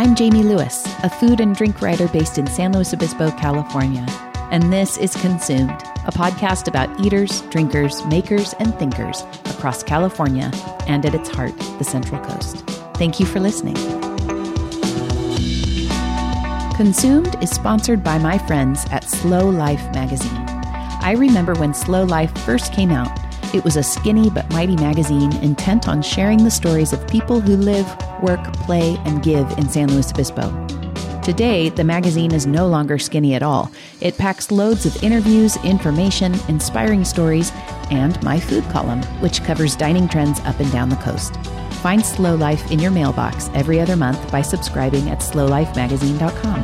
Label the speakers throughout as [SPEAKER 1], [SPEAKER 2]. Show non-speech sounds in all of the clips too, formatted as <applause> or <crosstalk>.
[SPEAKER 1] I'm Jamie Lewis, a food and drink writer based in San Luis Obispo, California. And this is Consumed, a podcast about eaters, drinkers, makers, and thinkers across California and at its heart, the Central Coast. Thank you for listening. Consumed is sponsored by my friends at Slow Life magazine. I remember when Slow Life first came out, it was a skinny but mighty magazine intent on sharing the stories of people who live, work, play, and give in San Luis Obispo. Today, the magazine is no longer skinny at all. It packs loads of interviews, information, inspiring stories, and my food column, which covers dining trends up and down the coast. Find Slow Life in your mailbox every other month by subscribing at slowlifemagazine.com.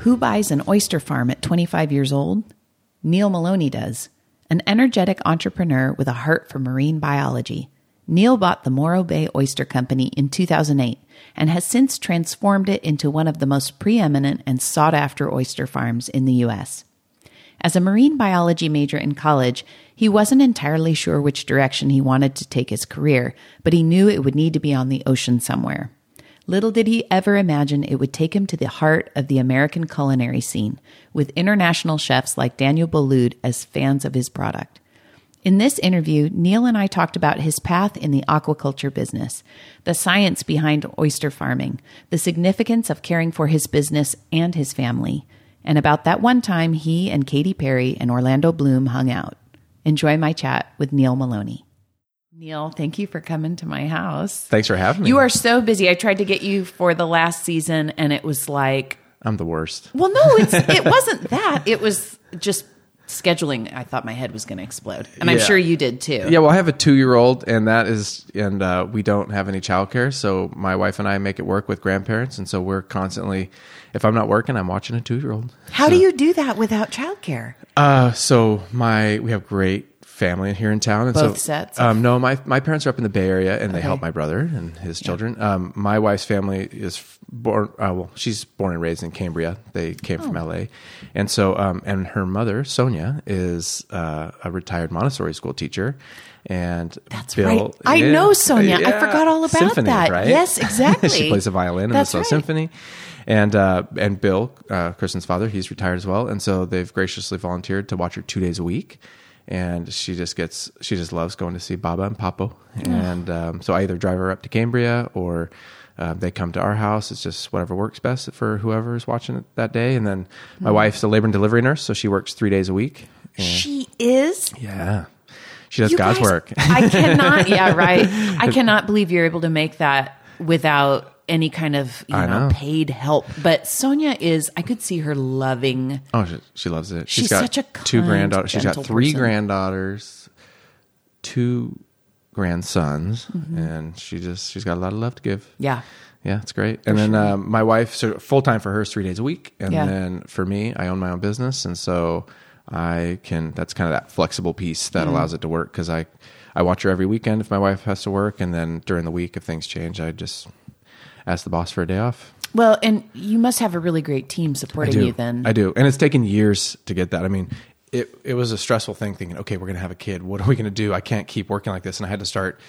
[SPEAKER 1] Who buys an oyster farm at 25 years old? Neil Maloney does, an energetic entrepreneur with a heart for marine biology. Neil bought the Morro Bay Oyster Company in 2008 and has since transformed it into one of the most preeminent and sought after oyster farms in the U.S. As a marine biology major in college, he wasn't entirely sure which direction he wanted to take his career, but he knew it would need to be on the ocean somewhere. Little did he ever imagine it would take him to the heart of the American culinary scene, with international chefs like Daniel Boulud as fans of his product. In this interview, Neil and I talked about his path in the aquaculture business, the science behind oyster farming, the significance of caring for his business and his family, and about that one time he and Katy Perry and Orlando Bloom hung out. Enjoy my chat with Neil Maloney. Neil, thank you for coming to my house.
[SPEAKER 2] Thanks for having me.
[SPEAKER 1] You are so busy. I tried to get you for the last season, and it was like,
[SPEAKER 2] I'm the worst.
[SPEAKER 1] well, no, it's, it <laughs> wasn't that. It was just scheduling. I thought my head was going to explode, and I'm sure you did too.
[SPEAKER 2] Yeah, well, I have a two-year-old, and that is, and uh, we don't have any childcare, so my wife and I make it work with grandparents, and so we're constantly, if I'm not working, I'm watching a two-year-old.
[SPEAKER 1] How do you do that without childcare?
[SPEAKER 2] Uh, so my we have great family here in town, and
[SPEAKER 1] Both
[SPEAKER 2] so
[SPEAKER 1] sets?
[SPEAKER 2] Um, no, my my parents are up in the Bay Area, and they
[SPEAKER 1] Okay.
[SPEAKER 2] help my brother and his children. Um, my wife's family is born. Uh, well, she's born and raised in Cambria. They came from
[SPEAKER 1] Oh.
[SPEAKER 2] L.A., and so um, and her mother Sonia is uh, a retired Montessori school teacher. And
[SPEAKER 1] That's
[SPEAKER 2] Bill,
[SPEAKER 1] right. I
[SPEAKER 2] yeah,
[SPEAKER 1] know Sonia. I forgot all about
[SPEAKER 2] Symphony,
[SPEAKER 1] that.
[SPEAKER 2] Right?
[SPEAKER 1] Yes, <laughs> exactly.
[SPEAKER 2] she plays the violin in
[SPEAKER 1] That's
[SPEAKER 2] the SLO
[SPEAKER 1] right.
[SPEAKER 2] Symphony. And uh, and Bill, uh, Kristen's father, he's retired as well, and so they've graciously volunteered to watch her two days a week. And she just gets, she just loves going to see Baba and Papo. And um, so I either drive her up to Cambria or uh, they come to our house. It's just whatever works best for whoever is watching it that day. And then my
[SPEAKER 1] Hmm.
[SPEAKER 2] wife's a labor and delivery nurse, so she works three days a week.
[SPEAKER 1] She is.
[SPEAKER 2] yeah, she does
[SPEAKER 1] You
[SPEAKER 2] God's
[SPEAKER 1] guys-
[SPEAKER 2] work.
[SPEAKER 1] I cannot. <laughs> Yeah, right. I <laughs> cannot believe you're able to make that without any kind of you know,
[SPEAKER 2] know.
[SPEAKER 1] paid help. But Sonia is. I could see her loving.
[SPEAKER 2] Oh, she, she loves it.
[SPEAKER 1] She's
[SPEAKER 2] got
[SPEAKER 1] such a
[SPEAKER 2] two
[SPEAKER 1] kind,
[SPEAKER 2] granddaughters. She's got three
[SPEAKER 1] person.
[SPEAKER 2] granddaughters, two grandsons,
[SPEAKER 1] Mm-hmm.
[SPEAKER 2] and she just she's got a lot of love to give.
[SPEAKER 1] Yeah.
[SPEAKER 2] Yeah, it's great. And then um, my wife, so full time for her is three days a week, and
[SPEAKER 1] Yeah.
[SPEAKER 2] then for me, I own my own business, and so I can. That's kind of that flexible piece that
[SPEAKER 1] Mm-hmm.
[SPEAKER 2] allows it to work because I I watch her every weekend if my wife has to work, and then during the week if things change, I just ask the boss for a day off.
[SPEAKER 1] Well, and you must have a really great team supporting you. Then
[SPEAKER 2] I do, and it's taken years to get that. I mean, it it was a stressful thing thinking, okay, we're going to have a kid. What are we going to do? I can't keep working like this, and I had to start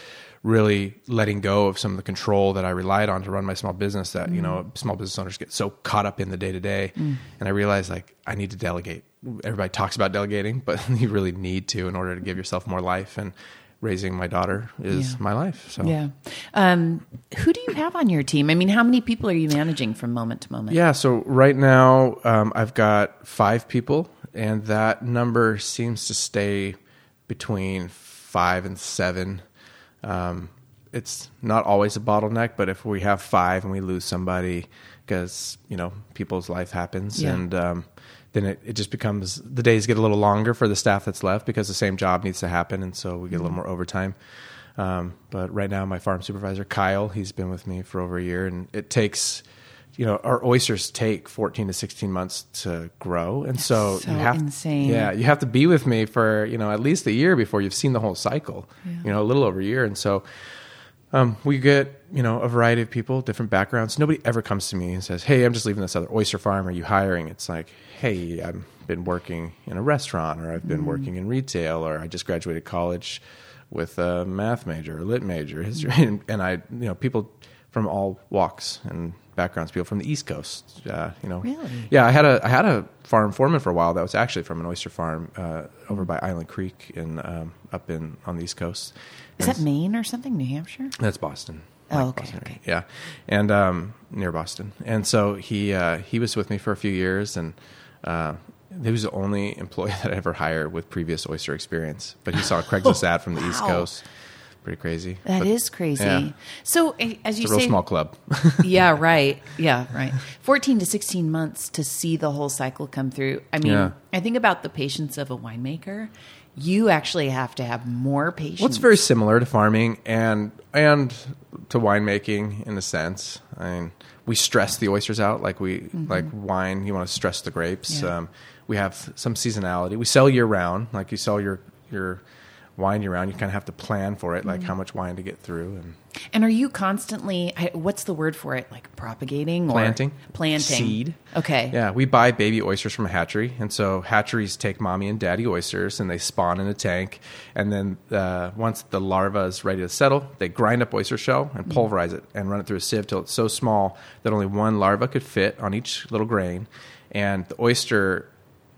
[SPEAKER 2] really letting go of some of the control that I relied on to run my small business. That you know, mm. small business owners get so caught up in the day to day, and I realized like I need to delegate. Everybody talks about delegating, but <laughs> you really need to in order to give yourself more life. And raising my daughter is
[SPEAKER 1] Yeah.
[SPEAKER 2] my life. So
[SPEAKER 1] Yeah. Um, who do you have on your team? I mean, how many people are you managing from moment to moment?
[SPEAKER 2] Yeah, so right now um, I've got five people, and that number seems to stay between five and seven. Um, it's not always a bottleneck, but if we have five and we lose somebody because you know people's life happens,
[SPEAKER 1] Yeah.
[SPEAKER 2] and um, then it, it just becomes the days get a little longer for the staff that's left because the same job needs to happen, and so we get a little more overtime. Um, but right now, my farm supervisor Kyle, he's been with me for over a year, and it takes, you know, our oysters take fourteen to sixteen months to grow, and so,
[SPEAKER 1] so
[SPEAKER 2] you have
[SPEAKER 1] insane.
[SPEAKER 2] yeah, you have to be with me for you know at least a year before you've seen the whole cycle, you know, a little over a year, and so um, we get you know a variety of people, different backgrounds. Nobody ever comes to me and says, "Hey, I'm just leaving this other oyster farm. Are you hiring?" It's like, "Hey, I've been working in a restaurant, or I've been working in retail, or I just graduated college with a math major, a lit major, history, <laughs> and, and I, you know, people from all walks and backgrounds, people from the East Coast, uh, you know.
[SPEAKER 1] Really?
[SPEAKER 2] Yeah, I had a I had a farm foreman for a while that was actually from an oyster farm uh, over by Island Creek in um, up in on the East Coast.
[SPEAKER 1] Is
[SPEAKER 2] And
[SPEAKER 1] that Maine or something? New Hampshire?
[SPEAKER 2] that's Boston.
[SPEAKER 1] Oh, okay,
[SPEAKER 2] Boston
[SPEAKER 1] okay.
[SPEAKER 2] Yeah, and um, near Boston. And so he uh, he was with me for a few years, and uh, he was the only employee <laughs> that I ever hired with previous oyster experience. But he saw a Craigslist <laughs> ad from the East Coast. Pretty crazy.
[SPEAKER 1] That is
[SPEAKER 2] But,
[SPEAKER 1] crazy.
[SPEAKER 2] yeah,
[SPEAKER 1] So eh, as you
[SPEAKER 2] it's a real
[SPEAKER 1] say,
[SPEAKER 2] small club. <laughs>
[SPEAKER 1] yeah, <laughs> right. Yeah, right. 14 to 16 months to see the whole cycle come through. I mean,
[SPEAKER 2] Yeah.
[SPEAKER 1] I think about the patience of a winemaker. You actually have to have more patience.
[SPEAKER 2] Well, it's very similar to farming and and to winemaking in a sense. I mean, we stress the oysters out like we like wine. You want to stress the grapes.
[SPEAKER 1] Mm-hmm. Yeah.
[SPEAKER 2] Um, we have some seasonality. We sell year round, like you sell your your wine year round. You kind of have to plan for it, like
[SPEAKER 1] Mm-hmm.
[SPEAKER 2] how much wine to get through and
[SPEAKER 1] And are you constantly, what's the word for it? Like propagating or
[SPEAKER 2] planting,
[SPEAKER 1] Planting.
[SPEAKER 2] seed.
[SPEAKER 1] Okay.
[SPEAKER 2] Yeah, we buy baby oysters from a hatchery, and so hatcheries take mommy and daddy oysters, and they spawn in a tank. And then uh, once the larva is ready to settle, they grind up oyster shell and pulverize it and run it through a sieve till it's so small that only one larva could fit on each little grain. And the oyster,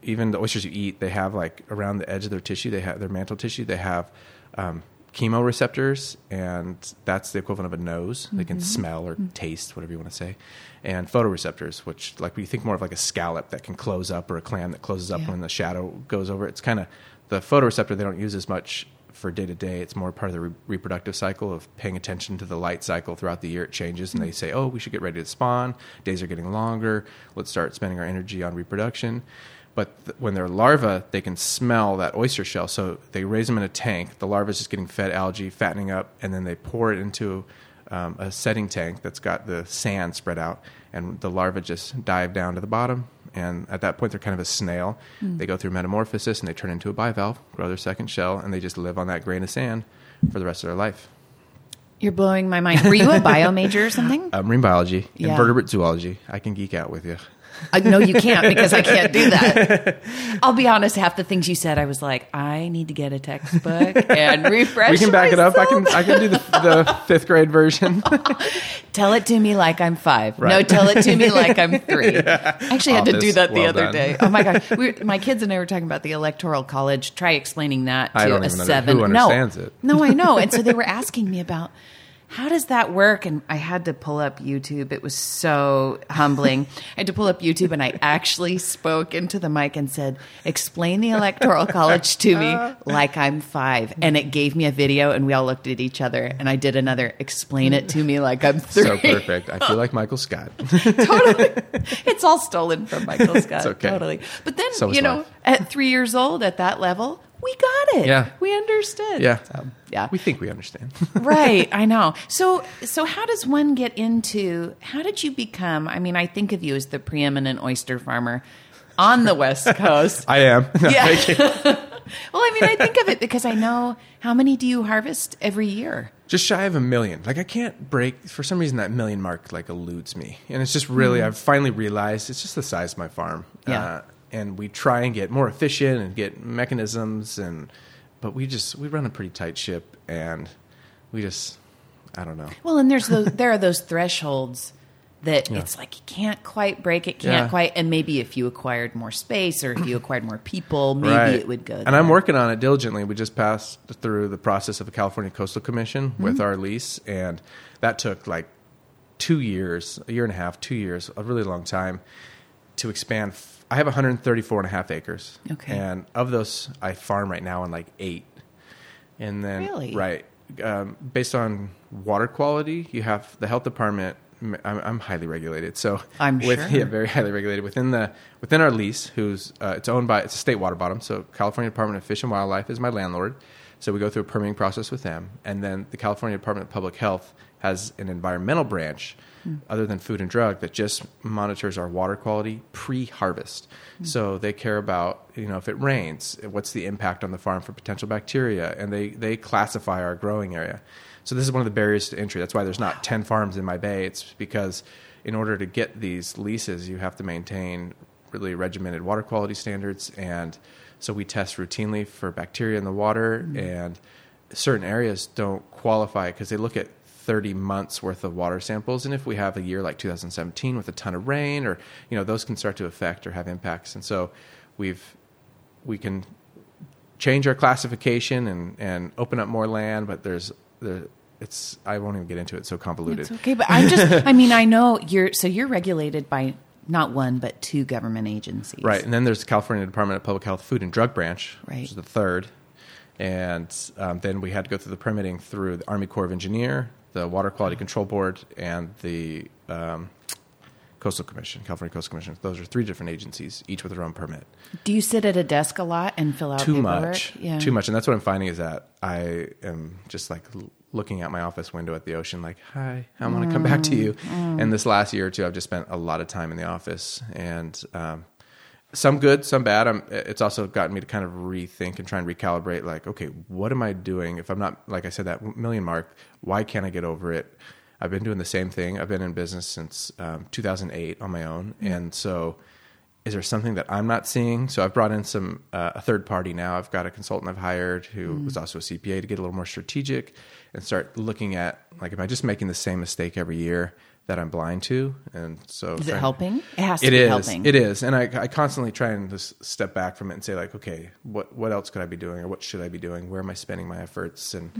[SPEAKER 2] even the oysters you eat, they have like around the edge of their tissue, they have their mantle tissue, they have um, chemoreceptors, and that's the equivalent of a nose. They can mm-hmm. smell or mm-hmm. taste, whatever you want to say, and photoreceptors, which like we think more of like a scallop that can close up or a clam that closes up
[SPEAKER 1] Yeah.
[SPEAKER 2] when the shadow goes over. It's kind of the photoreceptor they don't use as much for day to day. It's more part of the re- reproductive cycle of paying attention to the light cycle throughout the year. It changes, and they mm. say, "Oh, we should get ready to spawn. Days are getting longer. Let's start spending our energy on reproduction." But th- when they're larvae, they can smell that oyster shell. So they raise them in a tank. The larvae is just getting fed algae, fattening up, and then they pour it into um, a setting tank that's got the sand spread out. And the larvae just dive down to the bottom. And at that point, they're kind of a snail. They go through metamorphosis and they turn into a bivalve, grow their second shell, and they just live on that grain of sand for the rest of their life.
[SPEAKER 1] You're blowing my mind. Were you a bio major or something?
[SPEAKER 2] Uh, <laughs> marine biology,
[SPEAKER 1] Yeah.
[SPEAKER 2] invertebrate zoology. I can geek out with you.
[SPEAKER 1] Uh, no, you can't because I can't do that. <laughs> I'll be honest. Half the things you said, I was like, I need to get a textbook and refresh. <laughs>
[SPEAKER 2] we can back it up. I can I can do the, the fifth grade version. <laughs>
[SPEAKER 1] Tell it to me like I'm five. No, tell it to me like I'm three. I actually had to do that the
[SPEAKER 2] well
[SPEAKER 1] other
[SPEAKER 2] done.
[SPEAKER 1] day. Oh my gosh, we were, my kids and I were talking about the electoral college. Try explaining that to
[SPEAKER 2] I
[SPEAKER 1] a
[SPEAKER 2] even
[SPEAKER 1] seven.
[SPEAKER 2] who understands
[SPEAKER 1] no,
[SPEAKER 2] it.
[SPEAKER 1] no, I know. And so they were asking me about how does that work, and I had to pull up YouTube. It was so humbling. I had to pull up YouTube, and I actually spoke into the mic and said, "Explain the electoral college to me like I'm five. And it gave me a video, and we all looked at each other, and I did another. Explain it to me like I'm three.
[SPEAKER 2] so perfect. I feel like Michael Scott. <laughs> <laughs>
[SPEAKER 1] totally. It's all stolen from Michael Scott.
[SPEAKER 2] okay.
[SPEAKER 1] Totally. But then,
[SPEAKER 2] So
[SPEAKER 1] you know,
[SPEAKER 2] life.
[SPEAKER 1] at three years old, at that level, we got it.
[SPEAKER 2] Yeah.
[SPEAKER 1] We understood.
[SPEAKER 2] Yeah.
[SPEAKER 1] So, yeah.
[SPEAKER 2] We think we understand. <laughs>
[SPEAKER 1] right. I know. So, so how does one get into, how did you become, I mean, I think of you as the preeminent oyster farmer on the West <laughs> Coast.
[SPEAKER 2] I am. No, <laughs>
[SPEAKER 1] Yeah. well, I mean, I think of it because I know how many do you harvest every year?
[SPEAKER 2] Just shy of a million. Like I can't break for some reason that million mark like eludes me. And it's just really I've finally realized it's just the size of my farm.
[SPEAKER 1] Mm-hmm. Yeah.
[SPEAKER 2] Uh, and we try and get more efficient and get mechanisms and but we just we run a pretty tight ship and we just I don't know.
[SPEAKER 1] Well, and there's those, <laughs> there are those thresholds that
[SPEAKER 2] Yeah.
[SPEAKER 1] it's like you can't quite break it, can't
[SPEAKER 2] Yeah.
[SPEAKER 1] quite, and maybe if you acquired more space or if you acquired more people, maybe it would go.
[SPEAKER 2] And I'm working on it diligently. We just passed through the process of the California Coastal Commission
[SPEAKER 1] Mm-hmm.
[SPEAKER 2] with our lease, and that took like two years, a year and a half, two years, a really long time to expand. I have 134 and a half acres.
[SPEAKER 1] Okay.
[SPEAKER 2] And of those, I farm right now on like eight. And then,
[SPEAKER 1] Really?
[SPEAKER 2] right, um, based on water quality, you have the health department. I'm, I'm highly regulated, so
[SPEAKER 1] I'm
[SPEAKER 2] with,
[SPEAKER 1] sure.
[SPEAKER 2] Yeah, very highly regulated within the within our lease. Who's uh, it's owned by it's a state water bottom, so California Department of Fish and Wildlife is my landlord. So we go through a permitting process with them, and then the California Department of Public Health has an environmental branch, Hmm. other than food and drug, that just monitors our water quality pre-harvest. Hmm. So they care about you know if it rains, what's the impact on the farm for potential bacteria, and they they classify our growing area. So this is one of the barriers to entry. That's why there's not 10 farms in my bay. It's because in order to get these leases, you have to maintain really regimented water quality standards. And so we test routinely for bacteria in the water. Hmm. And certain areas don't qualify because they look at 30 months worth of water samples and if we have a year like 2017 with a ton of rain or you know those can start to affect or have impacts and so we've we can change our classification and and open up more land but there's there it's I won't even get into it it's so convoluted
[SPEAKER 1] It's okay, but I'm just, I mean, I know you're, so you're regulated by not one, but two government agencies.
[SPEAKER 2] Right, and then there's the California Department of Public Health Food and Drug Branch,
[SPEAKER 1] Right.
[SPEAKER 2] which is the third, and um, then we had to go through the permitting through the Army Corps of Engineer, the Water Quality Control Board, and the um, Coastal Commission, California Coastal Commission. Those are three different agencies, each with their own permit.
[SPEAKER 1] Do you sit at a desk a lot and fill out
[SPEAKER 2] Too
[SPEAKER 1] paperwork?
[SPEAKER 2] much,
[SPEAKER 1] Yeah.
[SPEAKER 2] too much, and that's what I'm finding is that I am just like looking out my office window at the ocean, like, "Hi, I want to come back to you."
[SPEAKER 1] Mm,
[SPEAKER 2] And this last year or two, I've just spent a lot of time in the office, and um, some good, some bad. I'm, it's also gotten me to kind of rethink and try and recalibrate. Like, okay, what am I doing? If I'm not, like I said, that million mark, why can't I get over it? I've been doing the same thing. I've been in business since um, 2008 on my own, and so is there something that I'm not seeing? So I've brought in some uh, a third party now. I've got a consultant I've hired who was also a CPA to get a little more strategic and start looking at like, am I just making the same mistake every year that I'm blind to? And so
[SPEAKER 1] Is it helping? It has to
[SPEAKER 2] it
[SPEAKER 1] be
[SPEAKER 2] is.
[SPEAKER 1] helping.
[SPEAKER 2] It is, and I, I constantly try and just step back from it and say like, okay, what what else could I be doing, or what should I be doing? Where am I spending my efforts? And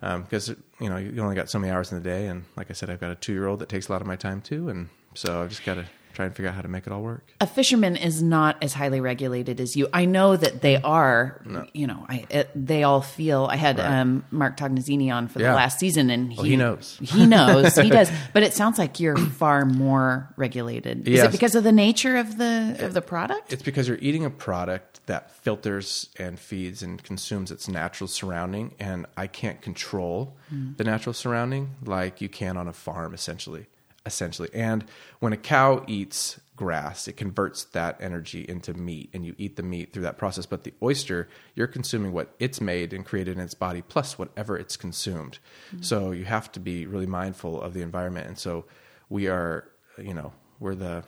[SPEAKER 1] Mm.
[SPEAKER 2] because you know you only got so many hours in the day, and like I said, I've got a two year old that takes a lot of my time too, and so I've just got to try and figure out how to make it all work.
[SPEAKER 1] a fisherman is not as highly regulated as you. I know that they are. You know, I it, they all feel. I had
[SPEAKER 2] Right.
[SPEAKER 1] um, Mark Tognazzini on for
[SPEAKER 2] Yeah.
[SPEAKER 1] the last season, and he,
[SPEAKER 2] he knows. <laughs>
[SPEAKER 1] He knows. he does. <laughs> But it sounds like you're far more regulated. Is
[SPEAKER 2] Yes.
[SPEAKER 1] it because of the nature of the of the product?
[SPEAKER 2] It's because you're eating a product that filters and feeds and consumes its natural surrounding, and I can't control the natural surrounding like you can on a farm, essentially. Essentially, and when a cow eats grass, it converts that energy into meat, and you eat the meat through that process. But the oyster, you're consuming what it's made and created in its body, plus whatever it's consumed. Mm-hmm. So you have to be really mindful of the environment, and so we are, you know, we're the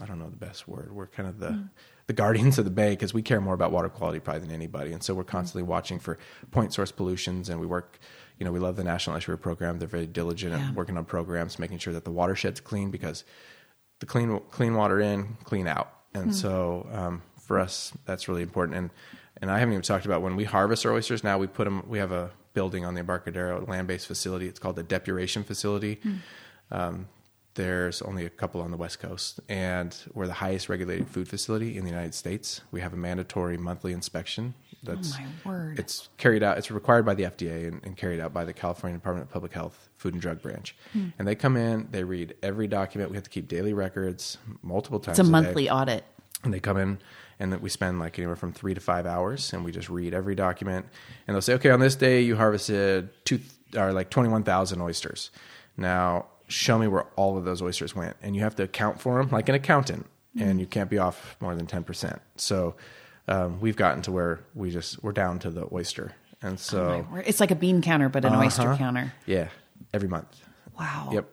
[SPEAKER 2] I don't know the best word. We're kind of the mm. the guardians of the bay because we care more about water quality probably than anybody, and so we're mm. constantly watching for point source pollutions, and we work. You know, we love the National Estuary Program. They're very diligent
[SPEAKER 1] Yeah.
[SPEAKER 2] at working on programs, making sure that the watershed's clean because the clean clean water in, clean out, and so um, for us that's really important. And and I haven't even talked about when we harvest our oysters. Now we put them. We have a building on the Embarcadero land based facility. It's called the depuration facility. Um, there's only a couple on the West Coast, and we're the highest regulated food facility in the United States. We have a mandatory monthly inspection. That's
[SPEAKER 1] Oh, my word.
[SPEAKER 2] It's carried out. It's required by the FDA and, and carried out by the California Department of Public Health Food and Drug Branch.
[SPEAKER 1] Hmm.
[SPEAKER 2] And they come in, they read every document. We have to keep daily records multiple times.
[SPEAKER 1] It's a
[SPEAKER 2] day.
[SPEAKER 1] monthly audit.
[SPEAKER 2] And they come in and then we spend like anywhere from three to five hours and we just read every document. And they'll say, okay, on this day you harvested two or like 21,000 oysters. Now show me where all of those oysters went. And you have to account for them like an accountant and you can't be off more than 10%. So um, we've gotten to where we just, we're down to the oyster. And so,
[SPEAKER 1] word. It's like a bean counter, but an oyster
[SPEAKER 2] Uh-huh.
[SPEAKER 1] counter.
[SPEAKER 2] yeah, every month.
[SPEAKER 1] Wow.
[SPEAKER 2] Yep.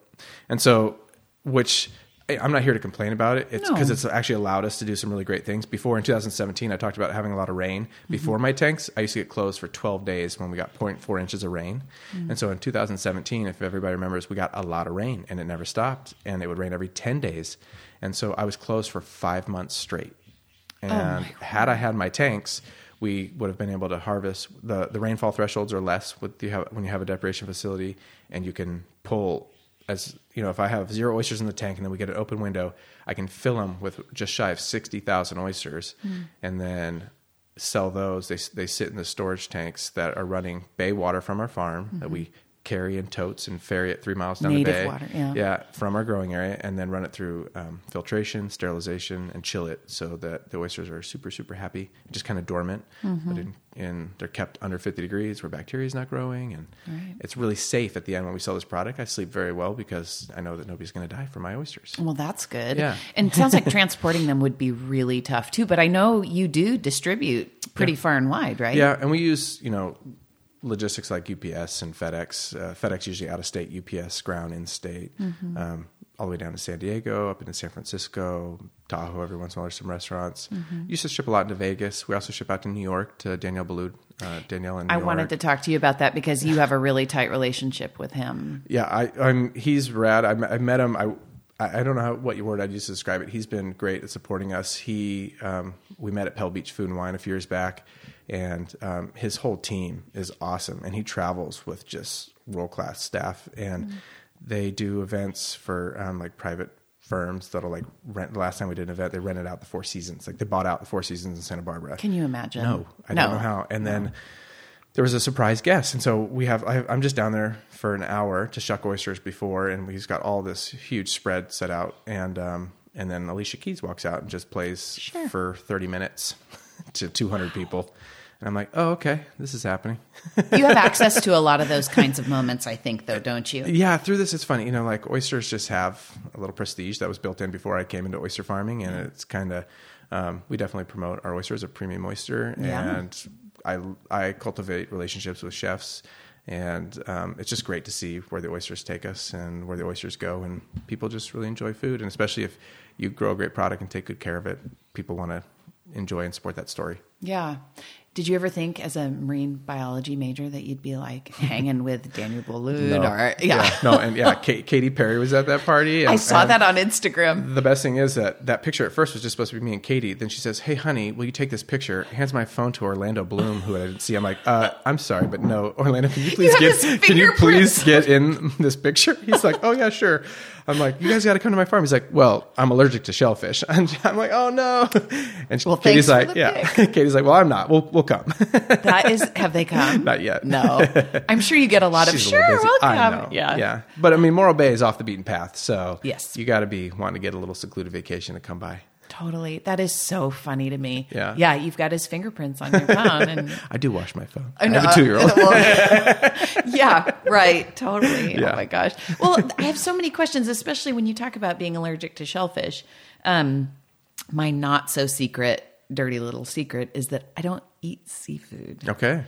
[SPEAKER 2] And so, which I'm not here to complain about it. It's
[SPEAKER 1] No.
[SPEAKER 2] because it's actually allowed us to do some really great things. Before in 2017, I talked about having a lot of rain. Before my tanks, I used to get closed for 12 days when we got 0.4 inches of rain. And so in 2017, if everybody remembers, we got a lot of rain and it never stopped. And it would rain every 10 days. And so I was closed for five months straight. Oh and had I had my tanks, we would have been able to harvest. the The rainfall thresholds are less with you have, when you have a depuration facility, and you can pull as you know. If I have zero oysters in the tank, and then we get an open window, I can fill them with just shy of sixty thousand oysters, hmm. and then sell those. They they sit in the storage tanks that are running bay water from our farm that mm-hmm. we carry in totes and ferry it three miles down
[SPEAKER 1] Native
[SPEAKER 2] the bay.
[SPEAKER 1] water, yeah.
[SPEAKER 2] Yeah, from our growing area, and then run it through um, filtration, sterilization, and chill it so that the oysters are super, super happy, just kind of dormant,
[SPEAKER 1] Mm-hmm.
[SPEAKER 2] but in, in they're kept under 50 degrees where bacteria is not growing, and
[SPEAKER 1] Right.
[SPEAKER 2] it's really safe at the end when we sell this product. I sleep very well because I know that nobody's going to die from my oysters.
[SPEAKER 1] Well, that's good.
[SPEAKER 2] Yeah.
[SPEAKER 1] And it sounds like <laughs> transporting them would be really tough too. But I know you do distribute pretty far and wide, right?
[SPEAKER 2] Yeah, and we use you know logistics like UPS and FedEx. Uh, FedEx usually out of state, UPS ground in state.
[SPEAKER 1] Mm-hmm.
[SPEAKER 2] Um, all the way down to San Diego, up into San Francisco, Tahoe. Every once in a while, there's some restaurants.
[SPEAKER 1] Mm-hmm.
[SPEAKER 2] Used to ship a lot into Vegas. We also ship out to New York to Daniel Boulud. Uh, Daniel and
[SPEAKER 1] I wanted to talk to you about that because you have a really tight relationship with him. <laughs>
[SPEAKER 2] Yeah, I, I'm. He's rad. I, met- I met him. I. I don't know how, what word I'd use to describe it. He's been great at supporting us. He, um, we met at Pebble Beach Food and Wine a few years back, and um, his whole team is awesome. And he travels with just world class staff, and they do events for um, like private firms that'll like rent. The last time we did an event, they rented out the Four Seasons. Like they bought out the Four Seasons in Santa Barbara.
[SPEAKER 1] Can you imagine?
[SPEAKER 2] No, I
[SPEAKER 1] no.
[SPEAKER 2] don't know how. And then there was a surprise guest, and so we have. I, I'm just down there for an hour to shuck oysters before, and he's got all this huge spread set out, and um, and then Alicia Keys walks out and just plays
[SPEAKER 1] Sure.
[SPEAKER 2] for 30 minutes <laughs> to 200 people, and I'm like, oh, okay, this is happening. <laughs>
[SPEAKER 1] You have access to a lot of those kinds of <laughs> moments, I think, though, don't you?
[SPEAKER 2] Yeah, through this, it's funny. You know, like oysters just have a little prestige that was built in before I came into oyster farming, and it's kind of um, we definitely promote our oyster as a premium oyster,
[SPEAKER 1] Yeah.
[SPEAKER 2] and I I cultivate relationships with chefs, and um, it's just great to see where the oysters take us and where the oysters go, and people just really enjoy food, and especially if you grow a great product and take good care of it, people want to enjoy and support that story.
[SPEAKER 1] Yeah. Did you ever think, as a marine biology major, that you'd be like hanging with Daniel Boulud?
[SPEAKER 2] No.
[SPEAKER 1] Or yeah,
[SPEAKER 2] no, and yeah, Kate, Katy Perry was at that party. <laughs>
[SPEAKER 1] I saw that on Instagram.
[SPEAKER 2] The best thing is that that picture at first was just supposed to be me and Katy. Then she says, "Hey, honey, will you take this picture?" Hands my phone to Orlando Bloom, who I didn't see. I'm like, uh, "I'm sorry, but no, Orlando, can you please
[SPEAKER 1] have
[SPEAKER 2] get can you please get in this picture?" He's like, "Oh yeah, sure." I'm like, "You guys got to come to my farm." He's like, "Well, I'm allergic to shellfish." <laughs> And I'm like, "Oh no!" And
[SPEAKER 1] Well, Katy's
[SPEAKER 2] like,
[SPEAKER 1] the
[SPEAKER 2] "Yeah." <laughs> Katy's like, "Well, I'm not. We'll we'll come." <laughs>
[SPEAKER 1] That is, have they come?
[SPEAKER 2] Not yet.
[SPEAKER 1] No, I'm sure you get a lot of
[SPEAKER 2] She's
[SPEAKER 1] sure.
[SPEAKER 2] little.
[SPEAKER 1] We'll come.
[SPEAKER 2] I know.
[SPEAKER 1] Yeah,
[SPEAKER 2] yeah. But I mean, Morro Bay is off the beaten path, so
[SPEAKER 1] Yes.
[SPEAKER 2] you got to be wanting to get a little secluded vacation to come by.
[SPEAKER 1] Totally. That is so funny to me.
[SPEAKER 2] Yeah.
[SPEAKER 1] yeah. You've got his fingerprints on your phone, and <laughs>
[SPEAKER 2] I do wash my phone.
[SPEAKER 1] I
[SPEAKER 2] I,
[SPEAKER 1] know.
[SPEAKER 2] have a two year old.
[SPEAKER 1] yeah, right. Totally.
[SPEAKER 2] Yeah.
[SPEAKER 1] Oh my gosh. Well, I have so many questions, especially when you talk about being allergic to shellfish. Um, my not so secret, dirty little secret is that I don't eat seafood.
[SPEAKER 2] Okay.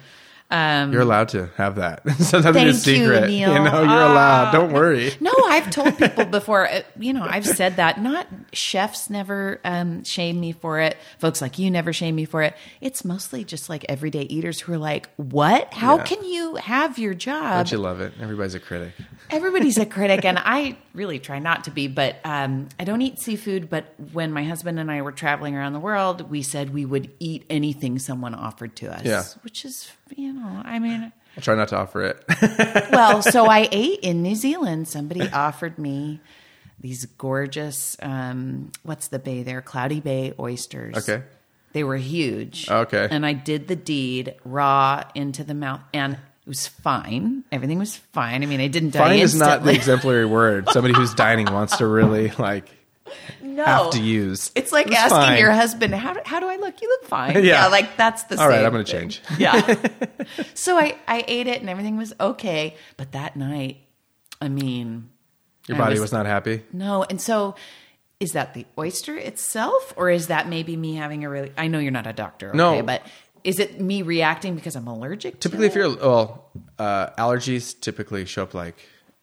[SPEAKER 1] Um,
[SPEAKER 2] You're allowed to have that. <laughs> so that's
[SPEAKER 1] Thank
[SPEAKER 2] a secret.
[SPEAKER 1] you, Neil.
[SPEAKER 2] know, you're allowed. Don't worry.
[SPEAKER 1] No, I've told <laughs> people before, uh, you know, I've said that. Not chefs never um, shame me for it. Folks like you never shame me for it. It's mostly just like everyday eaters who are like, what? How
[SPEAKER 2] Yeah.
[SPEAKER 1] can you have your job?
[SPEAKER 2] Don't you love it? Everybody's a critic.
[SPEAKER 1] Everybody's a critic, and I really try not to be. But um, I don't eat seafood. But when my husband and I were traveling around the world, we said we would eat anything someone offered to us.
[SPEAKER 2] Yeah.
[SPEAKER 1] Which is, you know, I mean,
[SPEAKER 2] I'll try not to offer it. <laughs>
[SPEAKER 1] well, so I <laughs> ate in New Zealand. Somebody offered me these gorgeous, um, what's the bay there? Cloudy Bay oysters.
[SPEAKER 2] Okay.
[SPEAKER 1] They were huge.
[SPEAKER 2] Okay.
[SPEAKER 1] And I did the deed raw into the mouth, and it was fine. Everything was fine. I mean, I didn't die
[SPEAKER 2] Fine is not the exemplary word. Somebody who's dining wants to really like
[SPEAKER 1] no.
[SPEAKER 2] have to use.
[SPEAKER 1] It's like
[SPEAKER 2] It's
[SPEAKER 1] asking
[SPEAKER 2] fine.
[SPEAKER 1] your husband, how do, how do I look? You look fine. <laughs>
[SPEAKER 2] Yeah.
[SPEAKER 1] like that's the
[SPEAKER 2] All right, I'm going to change.
[SPEAKER 1] Yeah. <laughs> so I, I ate it and everything was okay. But that night, I mean,
[SPEAKER 2] Your body
[SPEAKER 1] was-
[SPEAKER 2] was not happy.
[SPEAKER 1] no. And so is that the oyster itself or is that maybe me having a really, I know you're not a doctor, okay,
[SPEAKER 2] No.
[SPEAKER 1] but is it me reacting because I'm allergic
[SPEAKER 2] Typically, if you're well, uh, allergies typically show up like,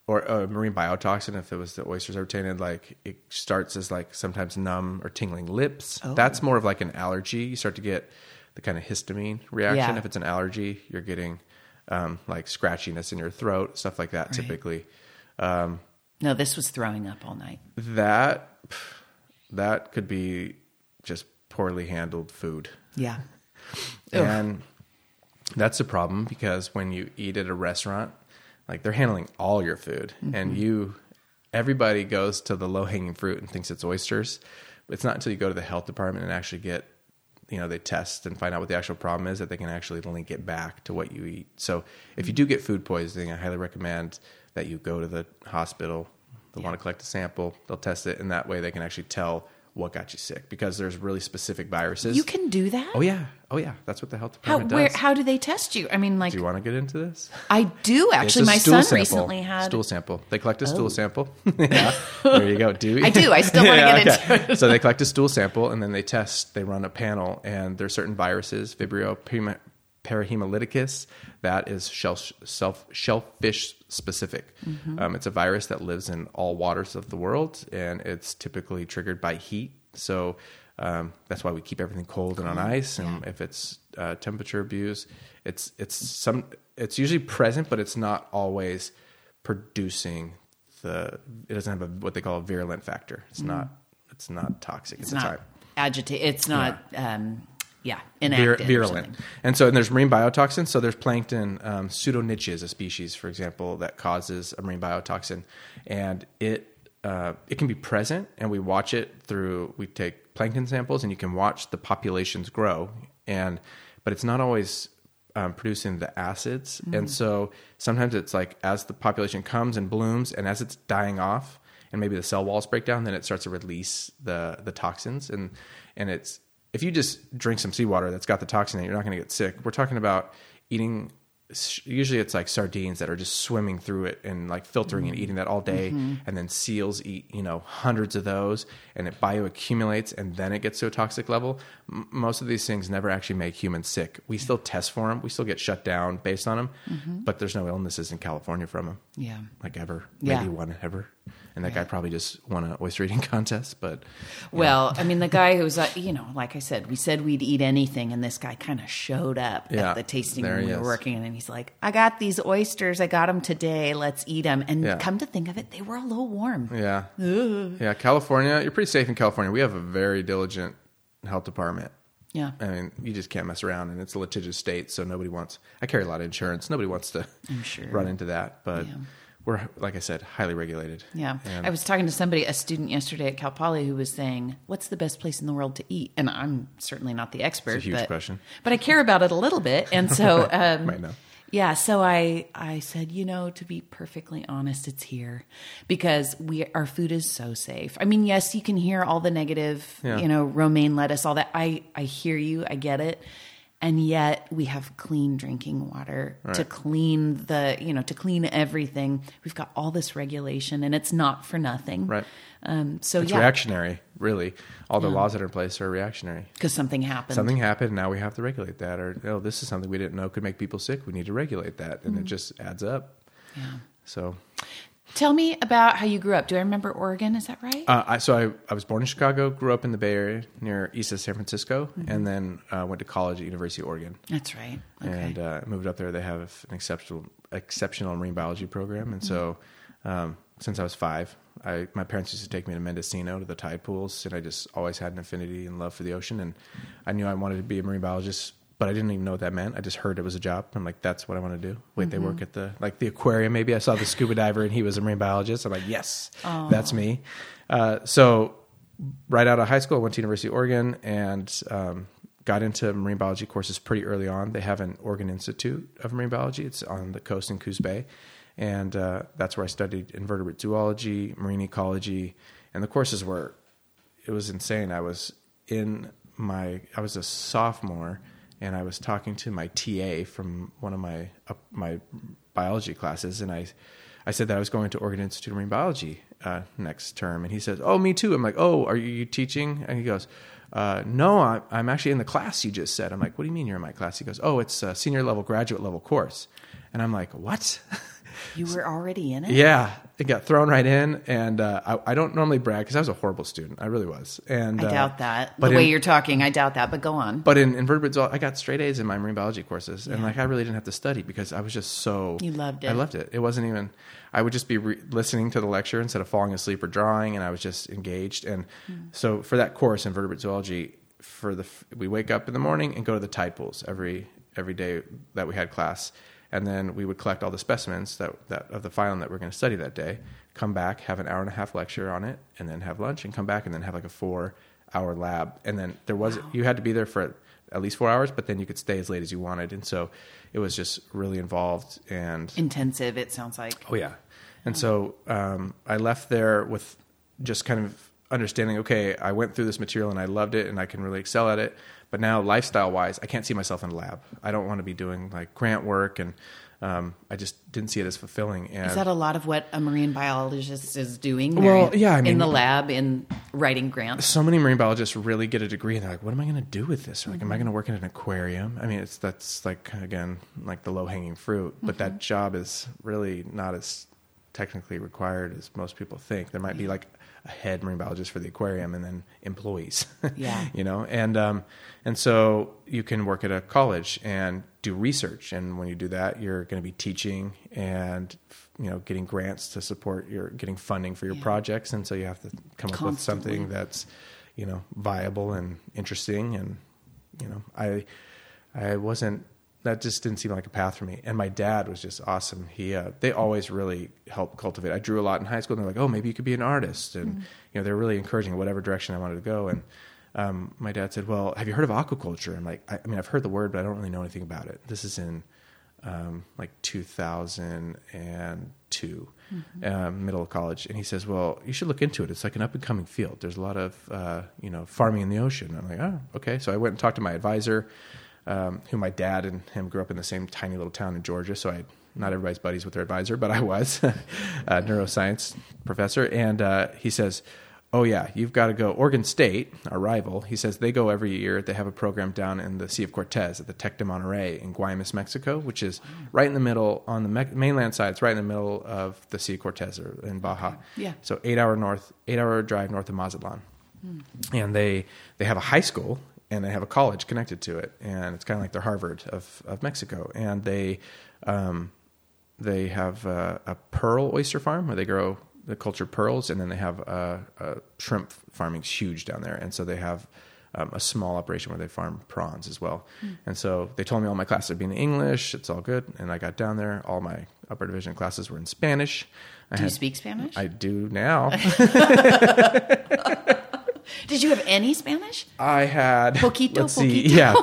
[SPEAKER 2] or uh, marine biotoxin. If it was the oysters are tainted, like it starts as like sometimes numb or tingling lips.
[SPEAKER 1] Oh.
[SPEAKER 2] That's more of like an allergy. You start to get the kind of histamine reaction.
[SPEAKER 1] Yeah.
[SPEAKER 2] If it's an allergy, you're getting um, like scratchiness in your throat, stuff like that. Typically,
[SPEAKER 1] No, this was throwing up all night.
[SPEAKER 2] that that could be just poorly handled food.
[SPEAKER 1] Yeah. Ugh.
[SPEAKER 2] And that's a problem because when you eat at a restaurant, like they're handling all your food mm-hmm. and you everybody goes to the low hanging fruit and thinks it's oysters. It's not until you go to the health department and actually get you know, they test and find out what the actual problem is that they can actually link it back to what you eat. So if you do get food poisoning, I highly recommend that you go to the hospital. They'll want to collect a sample, they'll test it, and that way they can actually tell what got you sick because there's really specific viruses.
[SPEAKER 1] You can do that?
[SPEAKER 2] Oh yeah, oh yeah. That's what the health
[SPEAKER 1] How,
[SPEAKER 2] department
[SPEAKER 1] where,
[SPEAKER 2] does.
[SPEAKER 1] how do they test you? I mean, like,
[SPEAKER 2] do you want to get into this?
[SPEAKER 1] I do actually. My son
[SPEAKER 2] sample.
[SPEAKER 1] recently had.
[SPEAKER 2] stool sample. They collect a oh. stool sample. <laughs> yeah, there you go. Do
[SPEAKER 1] I do. I still wanna get <laughs> into
[SPEAKER 2] it. so they collect a stool sample and then they test. They run a panel, and there's certain viruses, Vibrio, parahemolyticus. That is shell, self, shellfish specific. Um, it's a virus that lives in all waters of the world, and it's typically triggered by heat. So um, that's why we keep everything cold and on ice. And if it's uh, temperature abuse, it's it's some it's usually present, but it's not always producing the. It doesn't have a, what they call a virulent factor. It's not it's not toxic.
[SPEAKER 1] It's not
[SPEAKER 2] time
[SPEAKER 1] agitate. It's not. Um, yeah, inactive.
[SPEAKER 2] virulent. And so, and there's marine biotoxins. So there's plankton, um, is a species, for example, that causes a marine biotoxin, and it uh, it can be present, and we watch it through. We take plankton samples, and you can watch the populations grow, and but it's not always um, producing the acids, and so sometimes it's like as the population comes and blooms, and as it's dying off, and maybe the cell walls break down, then it starts to release the the toxins, and and it's if you just drink some seawater that's got the toxin in it, you're not going to get sick. We're talking about eating. Usually, it's like sardines that are just swimming through it and like filtering and eating that all day, mm-hmm. and then seals eat you know hundreds of those, and it bioaccumulates, and then it gets to a toxic level. M- most of these things never actually make humans sick. We still test for them. We still get shut down based on them, mm-hmm. but there's no illnesses in California from them
[SPEAKER 1] Yeah.
[SPEAKER 2] like ever.
[SPEAKER 1] Yeah.
[SPEAKER 2] Maybe one ever. And that guy probably just won an oyster eating <laughs> contest, but
[SPEAKER 1] Well, I mean, the guy who was, uh, you know, like I said, we said we'd eat anything, and this guy kind of showed up
[SPEAKER 2] Yeah,
[SPEAKER 1] at the tasting
[SPEAKER 2] there
[SPEAKER 1] room we were
[SPEAKER 2] is.
[SPEAKER 1] working in, and he's like, "I got these oysters. I got them today. Let's eat them." And
[SPEAKER 2] Yeah.
[SPEAKER 1] come to think of it, they were a little warm.
[SPEAKER 2] yeah. Yeah, California, you're pretty safe in California. We have a very diligent health department.
[SPEAKER 1] Yeah,
[SPEAKER 2] I mean, you just can't mess around, and it's a litigious state, so nobody wants. I carry a lot of insurance. Nobody wants to
[SPEAKER 1] sure.
[SPEAKER 2] run into that, but
[SPEAKER 1] Yeah.
[SPEAKER 2] We're like I said, highly regulated.
[SPEAKER 1] Yeah.
[SPEAKER 2] And-
[SPEAKER 1] I was talking to somebody, a student yesterday at Cal Poly, who was saying, What's the best place in the world to eat? And I'm certainly not the expert.
[SPEAKER 2] It's a huge
[SPEAKER 1] but,
[SPEAKER 2] question.
[SPEAKER 1] But I care about it a little bit. And so, <laughs> um,
[SPEAKER 2] Might know.
[SPEAKER 1] yeah, so I, I said, you know, to be perfectly honest, it's here because we our food is so safe. I mean, yes, you can hear all the negative,
[SPEAKER 2] Yeah.
[SPEAKER 1] you know, romaine lettuce, all that. I, I hear you, I get it. And yet we have clean drinking water to clean the, you know, to clean everything. We've got all this regulation and it's not for nothing.
[SPEAKER 2] Right.
[SPEAKER 1] Um, so
[SPEAKER 2] It's
[SPEAKER 1] yeah,
[SPEAKER 2] reactionary, really. All the laws that are in place are reactionary.
[SPEAKER 1] because something happened.
[SPEAKER 2] Something happened, now we have to regulate that. Or, oh, this is something we didn't know could make people sick. We need to regulate that. And it just adds up.
[SPEAKER 1] Yeah.
[SPEAKER 2] So,
[SPEAKER 1] Tell me about how you grew up. Do I remember Oregon? Is that right?
[SPEAKER 2] uh, I, so I, I was born in Chicago, grew up in the Bay Area near east of San Francisco, and then uh, went to college at University of Oregon.
[SPEAKER 1] That's right. Okay.
[SPEAKER 2] and uh, moved up there. They have an exceptional exceptional marine biology program, and so um, since I was five, I my parents used to take me to Mendocino to the tide pools, and I just always had an affinity and love for the ocean, and I knew I wanted to be a marine biologist. But I didn't even know what that meant. I just heard it was a job. I'm like, that's what I want to do. Wait, they work at the like the aquarium. Maybe I saw the scuba diver and he was a marine biologist. I'm like, yes, that's me. Uh, so right out of high school, I went to University of Oregon and um, got into marine biology courses pretty early on. They have an Oregon Institute of Marine Biology. It's on the coast in Coos Bay, and uh, that's where I studied invertebrate zoology, marine ecology, and the courses were it was insane. I was in my I was a sophomore, and I was talking to my TA from one of my uh, my biology classes, and I I said that I was going to Oregon Institute of Marine Biology uh, next term, and he says, "Oh, me too." I'm like, "Oh, are you teaching?" And he goes. Uh, no, I, I'm actually in the class you just said. I'm like, what do you mean you're in my class? He goes, oh, it's a senior level, graduate level course. And I'm like, what? <laughs>
[SPEAKER 1] you were already in it.
[SPEAKER 2] Yeah, it got thrown right in, and uh, I, I don't normally brag because I was a horrible student. I really was, and
[SPEAKER 1] I
[SPEAKER 2] uh,
[SPEAKER 1] doubt that. The way
[SPEAKER 2] in,
[SPEAKER 1] you're talking, I doubt that. But go on.
[SPEAKER 2] but in invertebrate zoology, I got straight A's in my marine biology courses, and like I really didn't have to study because I was just so
[SPEAKER 1] You loved it.
[SPEAKER 2] I loved it. It wasn't even. I would just be re- listening to the lecture instead of falling asleep or drawing, and I was just engaged. And
[SPEAKER 1] Hmm.
[SPEAKER 2] so for that course, invertebrate zoology, for the f- we wake up in the morning and go to the tide pools every every day that we had class, and then we would collect all the specimens that that of the phylum that we're going to study that day. Come back, have an hour and a half lecture on it, and then have lunch, and come back, and then have like a four hour lab. And then there was you had to be there for at least four hours, but then you could stay as late as you wanted, and so it was just really involved and
[SPEAKER 1] Intensive. It sounds like.
[SPEAKER 2] Oh yeah, and so um, I left there with just kind of understanding. Okay, I went through this material and I loved it, and I can really excel at it. But now, lifestyle wise, I can't see myself in a lab. I don't want to be doing like grant work and um, I just didn't see it as fulfilling. And
[SPEAKER 1] Is that a lot of what a marine biologist is doing?
[SPEAKER 2] Well, yeah, I
[SPEAKER 1] in the lab in writing grants.
[SPEAKER 2] so many marine biologists really get a degree and they're like, what am I going to do with this? Or like, am I going to work in an aquarium? I mean, it's that's like again like the low hanging fruit, but that job is really not as technically required as most people think. There might be like a head marine biologist for the aquarium and then employees. <laughs>
[SPEAKER 1] Yeah.
[SPEAKER 2] you know, and um, and so you can work at a college and do research, and when you do that, you're going to be teaching and you know getting grants to support your getting funding for your
[SPEAKER 1] Yeah.
[SPEAKER 2] projects, and so you have to come up with something that's you know viable and interesting, and you know I I wasn't that just didn't seem like a path for me. And my dad was just awesome. He uh, they always really helped cultivate. I drew a lot in high school, and they're like, "Oh, maybe you could be an artist," and
[SPEAKER 1] Mm-hmm.
[SPEAKER 2] you know they're really encouraging whatever direction I wanted to go. And um, my dad said, "Well, have you heard of aquaculture?" I'm like, I, "I mean, I've heard the word, but I don't really know anything about it." This is in um, like 2002, um, middle of college, and he says, "Well, you should look into it. It's like an up and coming field. There's a lot of uh, you know farming in the ocean." I'm like, "Oh, okay." So I went and talked to my advisor, um, who my dad and him grew up in the same tiny little town in Georgia. So I not everybody's buddies with their advisor, but I was a <laughs> neuroscience professor, and uh, he says. Oh yeah, you've got to go. Oregon State, our rival, he says they go every year. They have a program down in the Sea of Cortez at the Tec de Monterrey in Guaymas, Mexico, which is right in the middle on the mainland side. It's right in the middle of the Sea of Cortez or in Baja.
[SPEAKER 1] Yeah.
[SPEAKER 2] So eight hour north, eight hour drive north of Mazatlan, and they they have a high school and they have a college connected to it, and it's kind of like the Harvard of of Mexico, and they um, they have a, a pearl oyster farm where they grow the cultured pearls, and then they have a, a shrimp farming's huge down there, and so they have um, a small operation where they farm prawns as well. And so they told me all my classes would be in English. It's all good, and I got down there. All my upper division classes were in Spanish. I
[SPEAKER 1] Do you speak Spanish?
[SPEAKER 2] I do now. <laughs> <laughs>
[SPEAKER 1] Did you have any Spanish?
[SPEAKER 2] I had
[SPEAKER 1] Poquito,
[SPEAKER 2] let's see,
[SPEAKER 1] poquito.
[SPEAKER 2] yeah,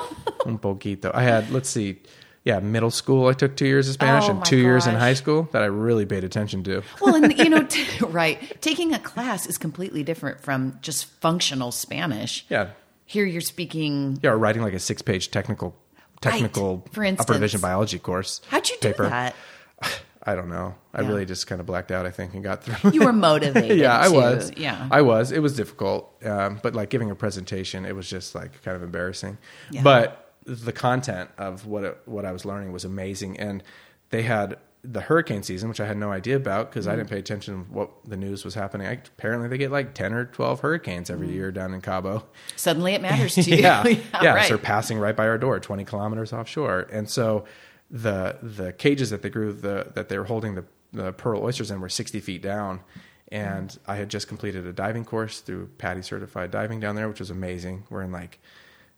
[SPEAKER 2] un poquito. I had let's see, yeah, middle school. I took two years of Spanish
[SPEAKER 1] Oh,
[SPEAKER 2] and two years in high school that I really paid attention to.
[SPEAKER 1] Well, and you know, <laughs> t- right. Taking a class is completely different from just functional Spanish.
[SPEAKER 2] Yeah,
[SPEAKER 1] Here you're speaking.
[SPEAKER 2] yeah, or writing like a six-page technical technical
[SPEAKER 1] For instance.
[SPEAKER 2] upper division biology course.
[SPEAKER 1] How'd you do
[SPEAKER 2] paper.
[SPEAKER 1] that?
[SPEAKER 2] I don't know. I
[SPEAKER 1] Yeah.
[SPEAKER 2] really just kind of blacked out. I think and got through.
[SPEAKER 1] You were <laughs> motivated.
[SPEAKER 2] yeah, I
[SPEAKER 1] to-
[SPEAKER 2] was.
[SPEAKER 1] Yeah.
[SPEAKER 2] I was. It was difficult, um, but like giving a presentation, it was just like kind of embarrassing.
[SPEAKER 1] Yeah.
[SPEAKER 2] But the content of what it, what I was learning was amazing, and they had the hurricane season, which I had no idea about because
[SPEAKER 1] Mm.
[SPEAKER 2] I didn't pay attention to what the news was happening. I, apparently, they get like ten or twelve hurricanes every year down in Cabo.
[SPEAKER 1] Suddenly it <laughs> matters to you.
[SPEAKER 2] yeah, <laughs>
[SPEAKER 1] yeah,
[SPEAKER 2] yeah.
[SPEAKER 1] right.
[SPEAKER 2] So passing right by our door, twenty kilometers offshore, and so the the cages that they grew the that they were holding the the pearl oysters in were sixty feet down, and I had just completed a diving course through PADI Certified Diving down there, which was amazing. We're in like.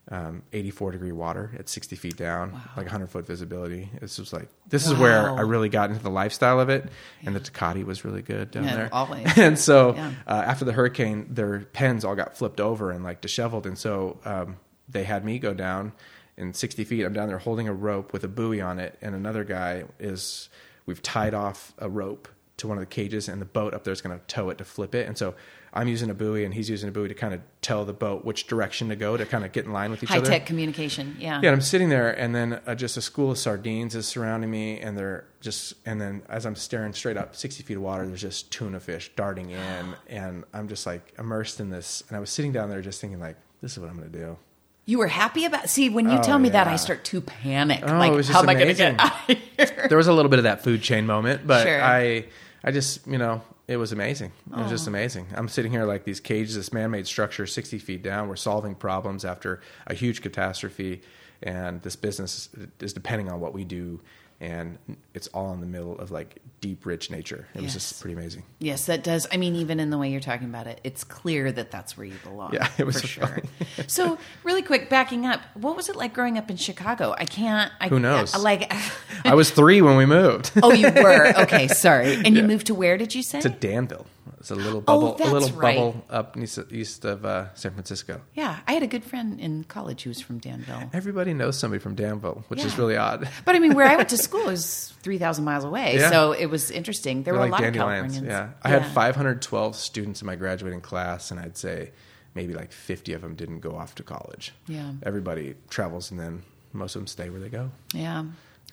[SPEAKER 2] Um, 84 degree water at 60 feet down, like 100 foot visibility. This was like, this is where I really got into the lifestyle of it. And the Takati was really good down
[SPEAKER 1] Yeah,
[SPEAKER 2] there.
[SPEAKER 1] always. <laughs>
[SPEAKER 2] and so
[SPEAKER 1] Yeah.
[SPEAKER 2] uh, after the hurricane, their pens all got flipped over and like disheveled, and so um, they had me go down in 60 feet. I'm down there holding a rope with a buoy on it, and another guy is. We've tied off a rope to one of the cages, and the boat up there is going to tow it to flip it. And so I'm using a buoy, and he's using a buoy to kind of tell the boat which direction to go to kind of get in line with each
[SPEAKER 1] High
[SPEAKER 2] other.
[SPEAKER 1] High tech communication. Yeah.
[SPEAKER 2] Yeah, and I'm sitting there, and then uh, just a school of sardines is surrounding me, and they're just, and then as I'm staring straight up, 60 feet of water, there's just tuna fish darting in, <gasps> and I'm just like immersed in this. And I was sitting down there just thinking, like, this is what I'm going to do.
[SPEAKER 1] You were happy about. See, when you
[SPEAKER 2] Oh,
[SPEAKER 1] tell me that. I start to panic.
[SPEAKER 2] Oh,
[SPEAKER 1] like, how am I going to get out of here?
[SPEAKER 2] There was a little bit of that food chain moment, but
[SPEAKER 1] Sure.
[SPEAKER 2] I, I just, you know, it was amazing. It was
[SPEAKER 1] Oh.
[SPEAKER 2] just amazing. I'm sitting here like these cages, this man-made structure, 60 feet down. We're solving problems after a huge catastrophe, and this business is depending on what we do, and it's all in the middle of like deep, rich nature. It was just pretty amazing.
[SPEAKER 1] Yes, that does. I mean, even in the way you're talking about it, it's clear that that's where you belong.
[SPEAKER 2] Yeah, it was
[SPEAKER 1] for
[SPEAKER 2] so
[SPEAKER 1] sure. <laughs> so, really quick, backing up, what was it like growing up in Chicago? I can't. I,
[SPEAKER 2] Who knows?
[SPEAKER 1] Like,
[SPEAKER 2] I was three when we moved
[SPEAKER 1] Oh, you were <laughs> okay. Sorry, and you moved to where? Did you say?
[SPEAKER 2] to Danville. It's a little bubble, a
[SPEAKER 1] Oh, that's
[SPEAKER 2] little
[SPEAKER 1] right.
[SPEAKER 2] bubble up east, east of uh, San Francisco.
[SPEAKER 1] yeah, I had a good friend in college who was from Danville.
[SPEAKER 2] Everybody knows somebody from Danville, which is really odd.
[SPEAKER 1] But I mean, where I went to <laughs> school was three thousand miles away,
[SPEAKER 2] Yeah.
[SPEAKER 1] so it was interesting. There
[SPEAKER 2] They're
[SPEAKER 1] were
[SPEAKER 2] like
[SPEAKER 1] a lot of. Californians.
[SPEAKER 2] Yeah, I had 512 students in my graduating class, and I'd say maybe like 50 of them didn't go off to college.
[SPEAKER 1] Yeah.
[SPEAKER 2] everybody travels, and then most of them stay where they go.
[SPEAKER 1] Yeah.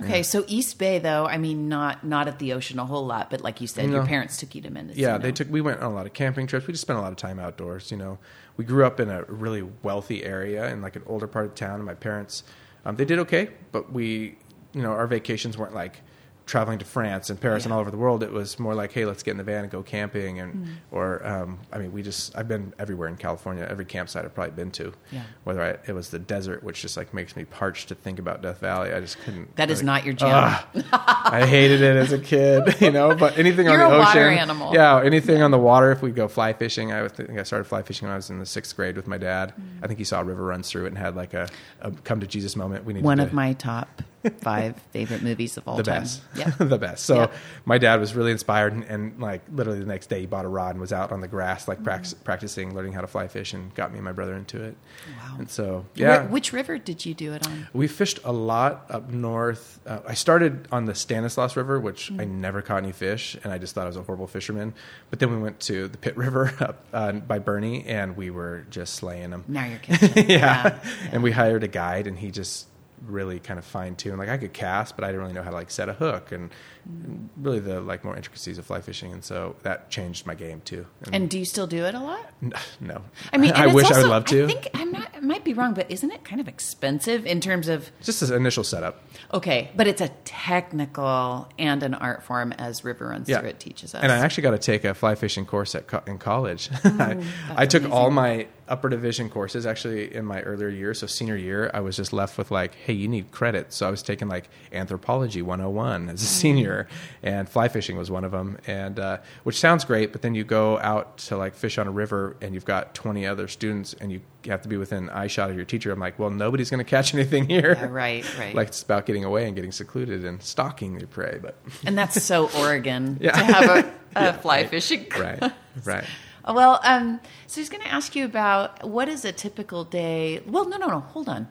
[SPEAKER 1] Okay, so East Bay, though, I mean, not not at the ocean a whole lot, but like you said, your parents took you to Mendocino.
[SPEAKER 2] Yeah, they took. We went on a lot of camping trips. We just spent a lot of time outdoors. You know, we grew up in a really wealthy area in like an older part of town, and my parents, um, they did okay, but we, you know, our vacations weren't like traveling to France and Paris and all over the world. It was more like, hey, let's get in the van and go camping, and
[SPEAKER 1] Hmm.
[SPEAKER 2] or um, I mean, we just I've been everywhere in California. Every campsite I've probably been to.
[SPEAKER 1] Yeah.
[SPEAKER 2] Whether I, it was the desert, which just like makes me parched to think about Death Valley. I just couldn't.
[SPEAKER 1] That is
[SPEAKER 2] like,
[SPEAKER 1] not your jam.
[SPEAKER 2] I hated it as a kid, <laughs> you know. But anything on the ocean,
[SPEAKER 1] water animal.
[SPEAKER 2] yeah, anything on the water. If we'd go fly fishing, I think I started fly fishing when I was in the sixth grade with my dad. I think he saw a river runs through it and had like a, a come to Jesus moment. We needed
[SPEAKER 1] One
[SPEAKER 2] to,
[SPEAKER 1] of my top five favorite movies of all
[SPEAKER 2] the
[SPEAKER 1] time.
[SPEAKER 2] best,
[SPEAKER 1] Yep. <laughs>
[SPEAKER 2] the best. So
[SPEAKER 1] Yep.
[SPEAKER 2] my dad was really inspired, and, and like literally the next day, he bought a rod and was out on the grass, like prac- practicing, learning how to fly fish, and got me and my brother into it.
[SPEAKER 1] Wow.
[SPEAKER 2] And so yeah,
[SPEAKER 1] Wh- which river did you do it on?
[SPEAKER 2] we fished a lot up north. Uh, I started on the Stanislaus River, which I never caught any fish, and I just thought I was a horrible fisherman. But then we went to the Pit <laughs> River up uh, by Burney, and we were just slaying them.
[SPEAKER 1] Now you're catching. <laughs>
[SPEAKER 2] yeah. and we hired a guide, and he just really kind of fine tuned. Like I could cast, but I didn't really know how to like set a hook, and mm. really the like more intricacies of fly fishing. And so that changed my game too.
[SPEAKER 1] And do you still do it a lot? <laughs>
[SPEAKER 2] no,
[SPEAKER 1] I mean, <laughs> and
[SPEAKER 2] I wish I would love to.
[SPEAKER 1] I think I'm not. I might be wrong, but isn't it kind of expensive in terms of
[SPEAKER 2] just as initial setup.
[SPEAKER 1] okay? But it's a technical and an art form, as River Runs Through It teaches us.
[SPEAKER 2] And I actually got to take a fly fishing course at co- in college. <laughs> I, I took all my upper division courses actually in my earlier years. So senior year, I was just left with like, hey, you need credit. So I was taking like anthropology 101 as a senior, and fly fishing was one of them. And uh, which sounds great, but then you go out to like fish on a river, and you've got 20 other students, and you have to be within eye shot of your teacher. I'm like, well, nobody's going to catch anything here.
[SPEAKER 1] Yeah, right, right.
[SPEAKER 2] like it's about getting away and getting secluded and stalking your prey, but. <laughs>
[SPEAKER 1] and that's so Oregon
[SPEAKER 2] Yeah.
[SPEAKER 1] to have a, a <laughs> fly fishing.
[SPEAKER 2] right right
[SPEAKER 1] Well, um, so he's going to ask you about what is a typical day. Well, no, no, no. Hold on.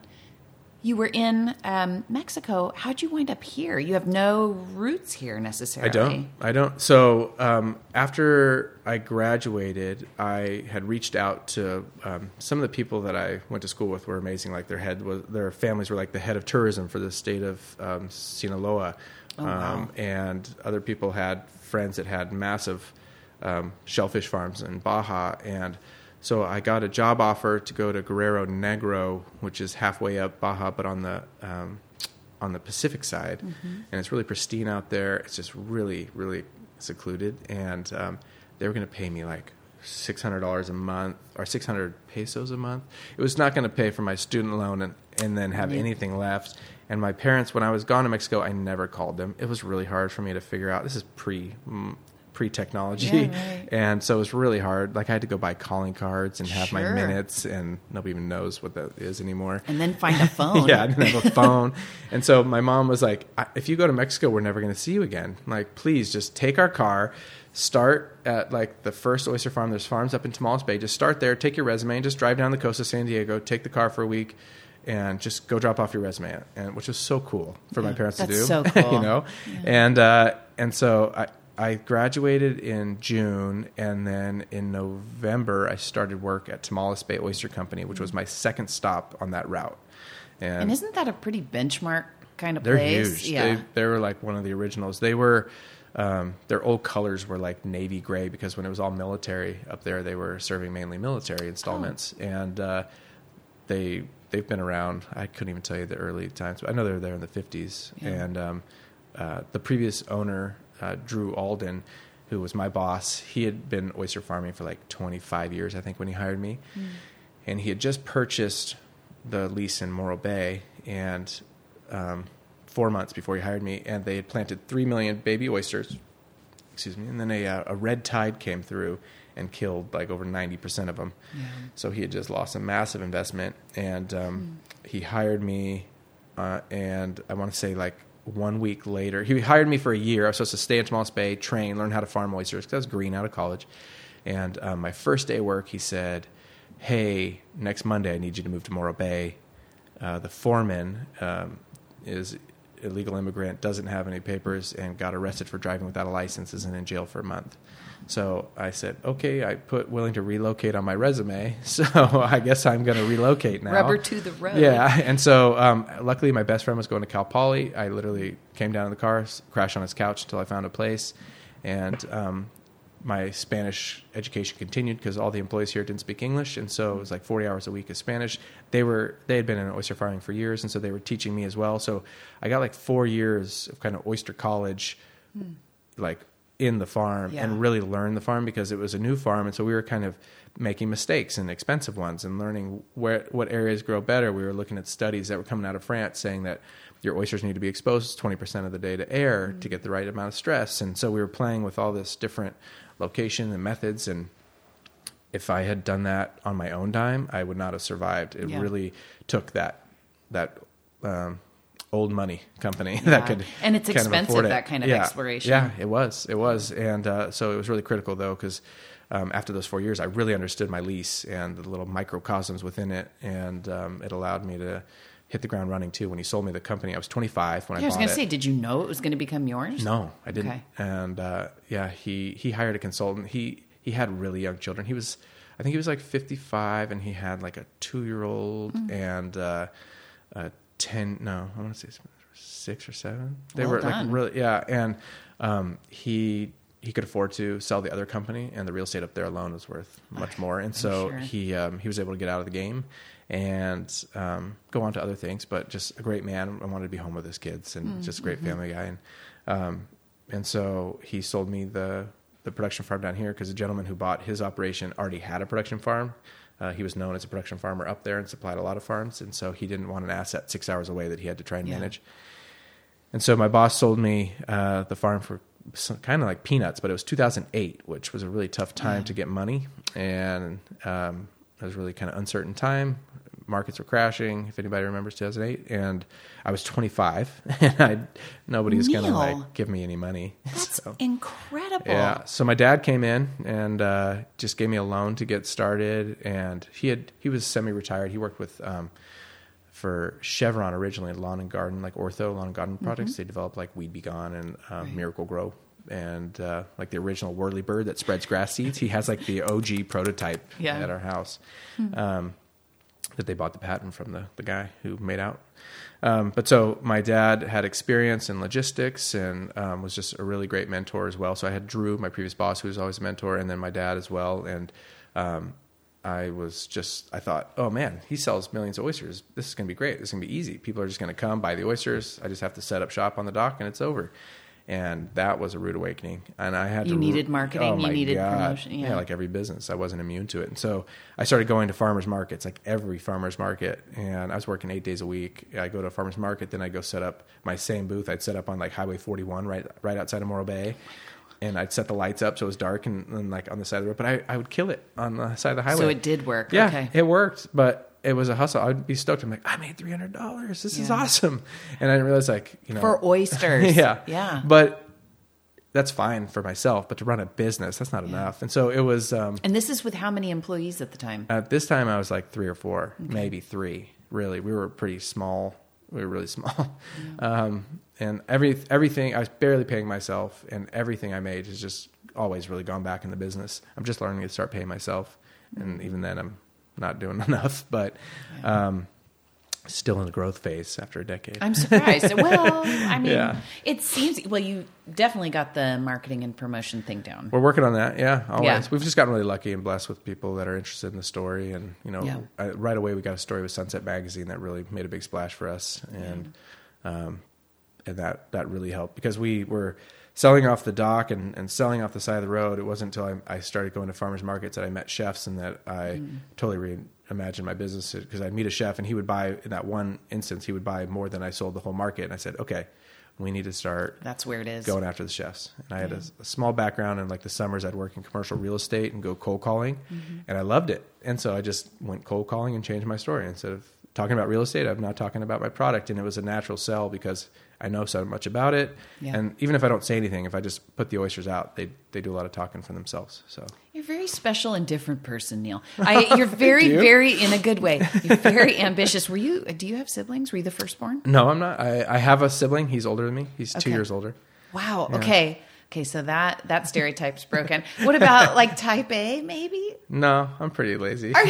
[SPEAKER 1] You were in um, Mexico. How'd you wind up here? You have no roots here necessarily.
[SPEAKER 2] i don't i don't so um, after i graduated i had reached out to um, some of the people that i went to school with were amazing like their head was their families were like the head of tourism for the state of um, sinaloa
[SPEAKER 1] Oh, wow.
[SPEAKER 2] um, and other people had friends that had massive um, shellfish farms in Baja, and so I got a job offer to go to Guerrero Negro, which is halfway up Baja, but on the um, on the Pacific side, and it's really pristine out there. It's just really, really secluded, and um, they were going to pay me like six hundred dollars a month or six hundred pesos a month. It was not going to pay for my student loan and and then have anything left. And my parents, when I was gone to Mexico, I never called them. It was really hard for me to figure out. This is pre mm, pre technology,
[SPEAKER 1] Yeah, right.
[SPEAKER 2] and so it was really hard. Like I had to go buy calling cards and have my minutes, and nobody even knows what that is anymore.
[SPEAKER 1] And then find a phone. <laughs>
[SPEAKER 2] yeah, I didn't have a phone. and so my mom was like, "I- if you go to Mexico, we're never going to see you again. Like, please just take our car, start at like the first oyster farm. There's farms up in Tomales Bay. Just start there, take your resume, and just drive down the coast of San Diego, take the car for a week. And just go drop off your resume, and which was so cool for my
[SPEAKER 1] Yeah,
[SPEAKER 2] parents to do.
[SPEAKER 1] so <laughs> cool.
[SPEAKER 2] you know, and uh, and so I I graduated in June, and then in November I started work at Tomales Bay Oyster Company, which was my second stop on that route.
[SPEAKER 1] And isn't that a pretty benchmark kind of
[SPEAKER 2] They're
[SPEAKER 1] place?
[SPEAKER 2] huge.
[SPEAKER 1] Yeah.
[SPEAKER 2] They, they were like one of the originals. They were, um, their old colors were like navy gray because when it was all military up there, they were serving mainly military installments,
[SPEAKER 1] Oh.
[SPEAKER 2] and uh, they they've been around. I couldn't even tell you the early times, but I know they were there in the fifties.
[SPEAKER 1] Yeah.
[SPEAKER 2] And um, uh, the previous owner, uh, Drew Alden, who was my boss, he had been oyster farming for like twenty five years, I think, when he hired me, and he had just purchased the lease in Morro Bay, and um, four months before he hired me, and they had planted three million baby oysters. Excuse me, and then a, uh, a red tide came through and killed like over ninety percent of them. So he had just lost a massive investment, and um, he hired me, uh, and I want to say like one week later, he hired me for a year. I was supposed to stay in Tomales Bay, train, learn how to farm oysters because I was green out of college. And um, my first day of work, he said, "Hey, next Monday, I need you to move to Morro Bay. Uh, the foreman um, is illegal immigrant, doesn't have any papers, and got arrested for driving without a license, is in jail for a month." So I said, okay, I put willing to relocate on my resume. <laughs> So I guess I'm going to relocate now.
[SPEAKER 1] Rubber to the road.
[SPEAKER 2] Yeah. <laughs> And so um, luckily, my best friend was going to Cal Poly. I literally came down in the car, crashed on his couch until I found a place. And um, my Spanish education continued because all the employees here didn't speak English. And so it was like 40 hours a week of Spanish. They were, they had been in oyster farming for years. And so they were teaching me as well. So I got like four years of kind of oyster college, hmm. like in the farm
[SPEAKER 1] Yeah.
[SPEAKER 2] and really learn the farm because it was a new farm and so we were kind of making mistakes and expensive ones and learning where what areas grow better we were looking at studies that were coming out of France saying that your oysters need to be exposed 20% of the day to air to get the right amount of stress and so we were playing with all this different location and methods and if I had done that on my own dime I would not have survived it
[SPEAKER 1] Yeah.
[SPEAKER 2] really took that that um, old money company <laughs>
[SPEAKER 1] Yeah.
[SPEAKER 2] that could
[SPEAKER 1] And it's expensive,
[SPEAKER 2] it.
[SPEAKER 1] that kind of
[SPEAKER 2] Yeah.
[SPEAKER 1] exploration.
[SPEAKER 2] Yeah, it was. It was, and uh, so it was really critical though because um, after those four years, I really understood my lease and the little microcosms within it, and um, it allowed me to hit the ground running too. When he sold me the company, I was 25 when
[SPEAKER 1] Yeah, I
[SPEAKER 2] I
[SPEAKER 1] was going to say, did you know it was going to become yours?
[SPEAKER 2] No, I didn't.
[SPEAKER 1] Okay.
[SPEAKER 2] And uh, yeah, he he hired a consultant. He he had really young children. He was, I think he was like 55, and he had like a two year old
[SPEAKER 1] Mm.
[SPEAKER 2] and uh, a 10. No, I want to say six or seven. They
[SPEAKER 1] Well
[SPEAKER 2] were
[SPEAKER 1] done.
[SPEAKER 2] like really yeah, and um, he. He could afford to sell the other company, and the real estate up there alone was worth much more. And so
[SPEAKER 1] sure.
[SPEAKER 2] he um, he was able to get out of the game and um, go on to other things. But just a great man. I wanted to be home with his kids, and just a great family guy. And um, and so he sold me the the production farm down here because the gentleman who bought his operation already had a production farm. Uh, he was known as a production farmer up there and supplied a lot of farms, and so he didn't want an asset six hours away that he had to try and
[SPEAKER 1] Yeah.
[SPEAKER 2] manage. And so my boss sold me uh, the farm for kind of like peanuts, but it was 2008, which was a really tough time to get money, and um, it was really kind of uncertain time. Markets were crashing, if anybody remembers 2008, and I was 25, <laughs> and I nobody was going to like give me any money. <laughs>
[SPEAKER 1] That's
[SPEAKER 2] So-
[SPEAKER 1] incredible.
[SPEAKER 2] yeah. So my dad came in and uh, just gave me a loan to get started, and he had he was semi-retired. He worked with um, for Chevron originally lawn and garden, like ortho lawn and garden products. They developed like Weed B Gon and um, Miracle-Gro, and uh, like the original whirly bird that spreads grass seeds. He has like the OG prototype
[SPEAKER 1] Yeah.
[SPEAKER 2] at our house. Um, that they bought the patent from the, the guy who made out. Um, but so my dad had experience in logistics and um, was just a really great mentor as well. So I had Drew, my previous boss, who was always a mentor, and then my dad as well. And um, I was just, I thought, oh man, he sells millions of oysters. This is going to be great. This is going to be easy. People are just going to come buy the oysters. I just have to set up shop on the dock and it's over. And that was a rude awakening. And I had
[SPEAKER 1] You
[SPEAKER 2] to
[SPEAKER 1] needed marketing,
[SPEAKER 2] Oh
[SPEAKER 1] you needed
[SPEAKER 2] God.
[SPEAKER 1] promotion, yeah.
[SPEAKER 2] like every business. I wasn't immune to it. And so I started going to farmers markets, like every farmers market. And I was working eight days a week. I go to a farmers market, then I go set up my same booth. I'd set up on like Highway 41 right right outside of Morro Bay. And I'd set the lights up so it was dark and, and like on the side of the road. But I, I would kill it on the side of the highway.
[SPEAKER 1] So it did work.
[SPEAKER 2] Yeah,
[SPEAKER 1] Okay.
[SPEAKER 2] it worked, but it was a hustle. I'd be stoked. I'm like, I made three hundred dollars. This is awesome. And I didn't realize like you know
[SPEAKER 1] For oysters. <laughs>
[SPEAKER 2] yeah,
[SPEAKER 1] Yeah.
[SPEAKER 2] But that's fine for myself. But to run a business, that's not enough. And so it was. Um,
[SPEAKER 1] And this is with how many employees at the time?
[SPEAKER 2] at this time, I was like three or four, maybe three. Really, we were pretty small. We were really <laughs> small, um, and every everything I was barely paying myself, and everything I made has just always really gone back in the business. I'm just learning to start paying myself, and even then, I'm not doing <laughs> enough. But um, still in the growth phase after a decade.
[SPEAKER 1] I'm surprised. <laughs> well, I mean,
[SPEAKER 2] Yeah.
[SPEAKER 1] it seems, well, you definitely got the marketing and promotion thing down.
[SPEAKER 2] We're working on that. Yeah, always.
[SPEAKER 1] Yeah.
[SPEAKER 2] We've just gotten really lucky and blessed with people that are interested in the story, and you know,
[SPEAKER 1] Yeah.
[SPEAKER 2] I, right away we got a story with Sunset Magazine that really made a big splash for us, and um, and that that really helped because we were selling off the dock and, and selling off the side of the road. It wasn't until I, I started going to farmers markets that I met chefs and that I
[SPEAKER 1] Mm.
[SPEAKER 2] totally reimagined my business because I'd meet a chef and he would buy in that one instance he would buy more than I sold the whole market, and I said, okay, we need to start
[SPEAKER 1] That's where it is.
[SPEAKER 2] going after the chefs. And I had a, a small background in like the summers I'd work in commercial real estate and go cold calling,
[SPEAKER 1] Mm-hmm.
[SPEAKER 2] and I loved it. And so I just went cold calling and changed my story. Instead of talking about real estate, I'm now talking about my product, and it was a natural sell because I know so much about it.
[SPEAKER 1] Yeah.
[SPEAKER 2] And even if I don't say anything, if I just put the oysters out, they they do a lot of talking for themselves. So
[SPEAKER 1] You're a very special and different person, Neil. I, <laughs> you're very,
[SPEAKER 2] you.
[SPEAKER 1] very in a good way. <laughs> You're very ambitious. Were you? Do you have siblings? Were you the firstborn?
[SPEAKER 2] no, I'm not. I, I have a sibling. He's older than me. He's two years older.
[SPEAKER 1] Wow. Okay. Okay. So that that stereotype's broken. What about like Type A? Maybe.
[SPEAKER 2] No, I'm pretty lazy. <laughs>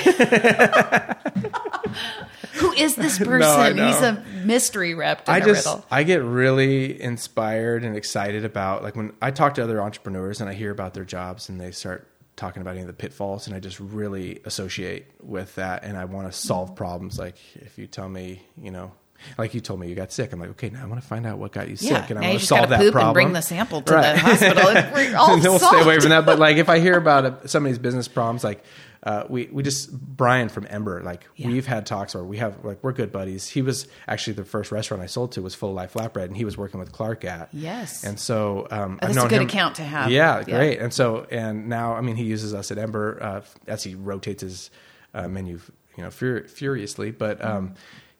[SPEAKER 1] Who is this person?
[SPEAKER 2] Know.
[SPEAKER 1] He's a mystery wrapped in
[SPEAKER 2] I
[SPEAKER 1] a
[SPEAKER 2] just
[SPEAKER 1] riddle.
[SPEAKER 2] I get really inspired and excited about like when I talk to other entrepreneurs and I hear about their jobs and they start talking about any of the pitfalls and I just really associate with that and I want to solve problems like if you tell me, you know, like you told me you got sick, I'm like, okay, now I want to find out what got you
[SPEAKER 1] Yeah,
[SPEAKER 2] sick and I want to solve that
[SPEAKER 1] poop and
[SPEAKER 2] problem.
[SPEAKER 1] bring the sample to the hospital. and <laughs> we're all
[SPEAKER 2] and we'll stay away from that. But like if I hear <laughs> about a, somebody's business problems, like uh, we we just Brian from Ember, like
[SPEAKER 1] Yeah.
[SPEAKER 2] we've had talks or we have like we're good buddies. He was actually the first restaurant I sold to was Full Life Flatbread, and he was working with Clark at.
[SPEAKER 1] Yes.
[SPEAKER 2] and so um,
[SPEAKER 1] Oh, that's a good
[SPEAKER 2] him-
[SPEAKER 1] account to have.
[SPEAKER 2] Yeah,
[SPEAKER 1] Yeah.
[SPEAKER 2] great. And so and now I mean he uses us at Ember uh, as he rotates his uh, menu, you know, fur- furiously. But um,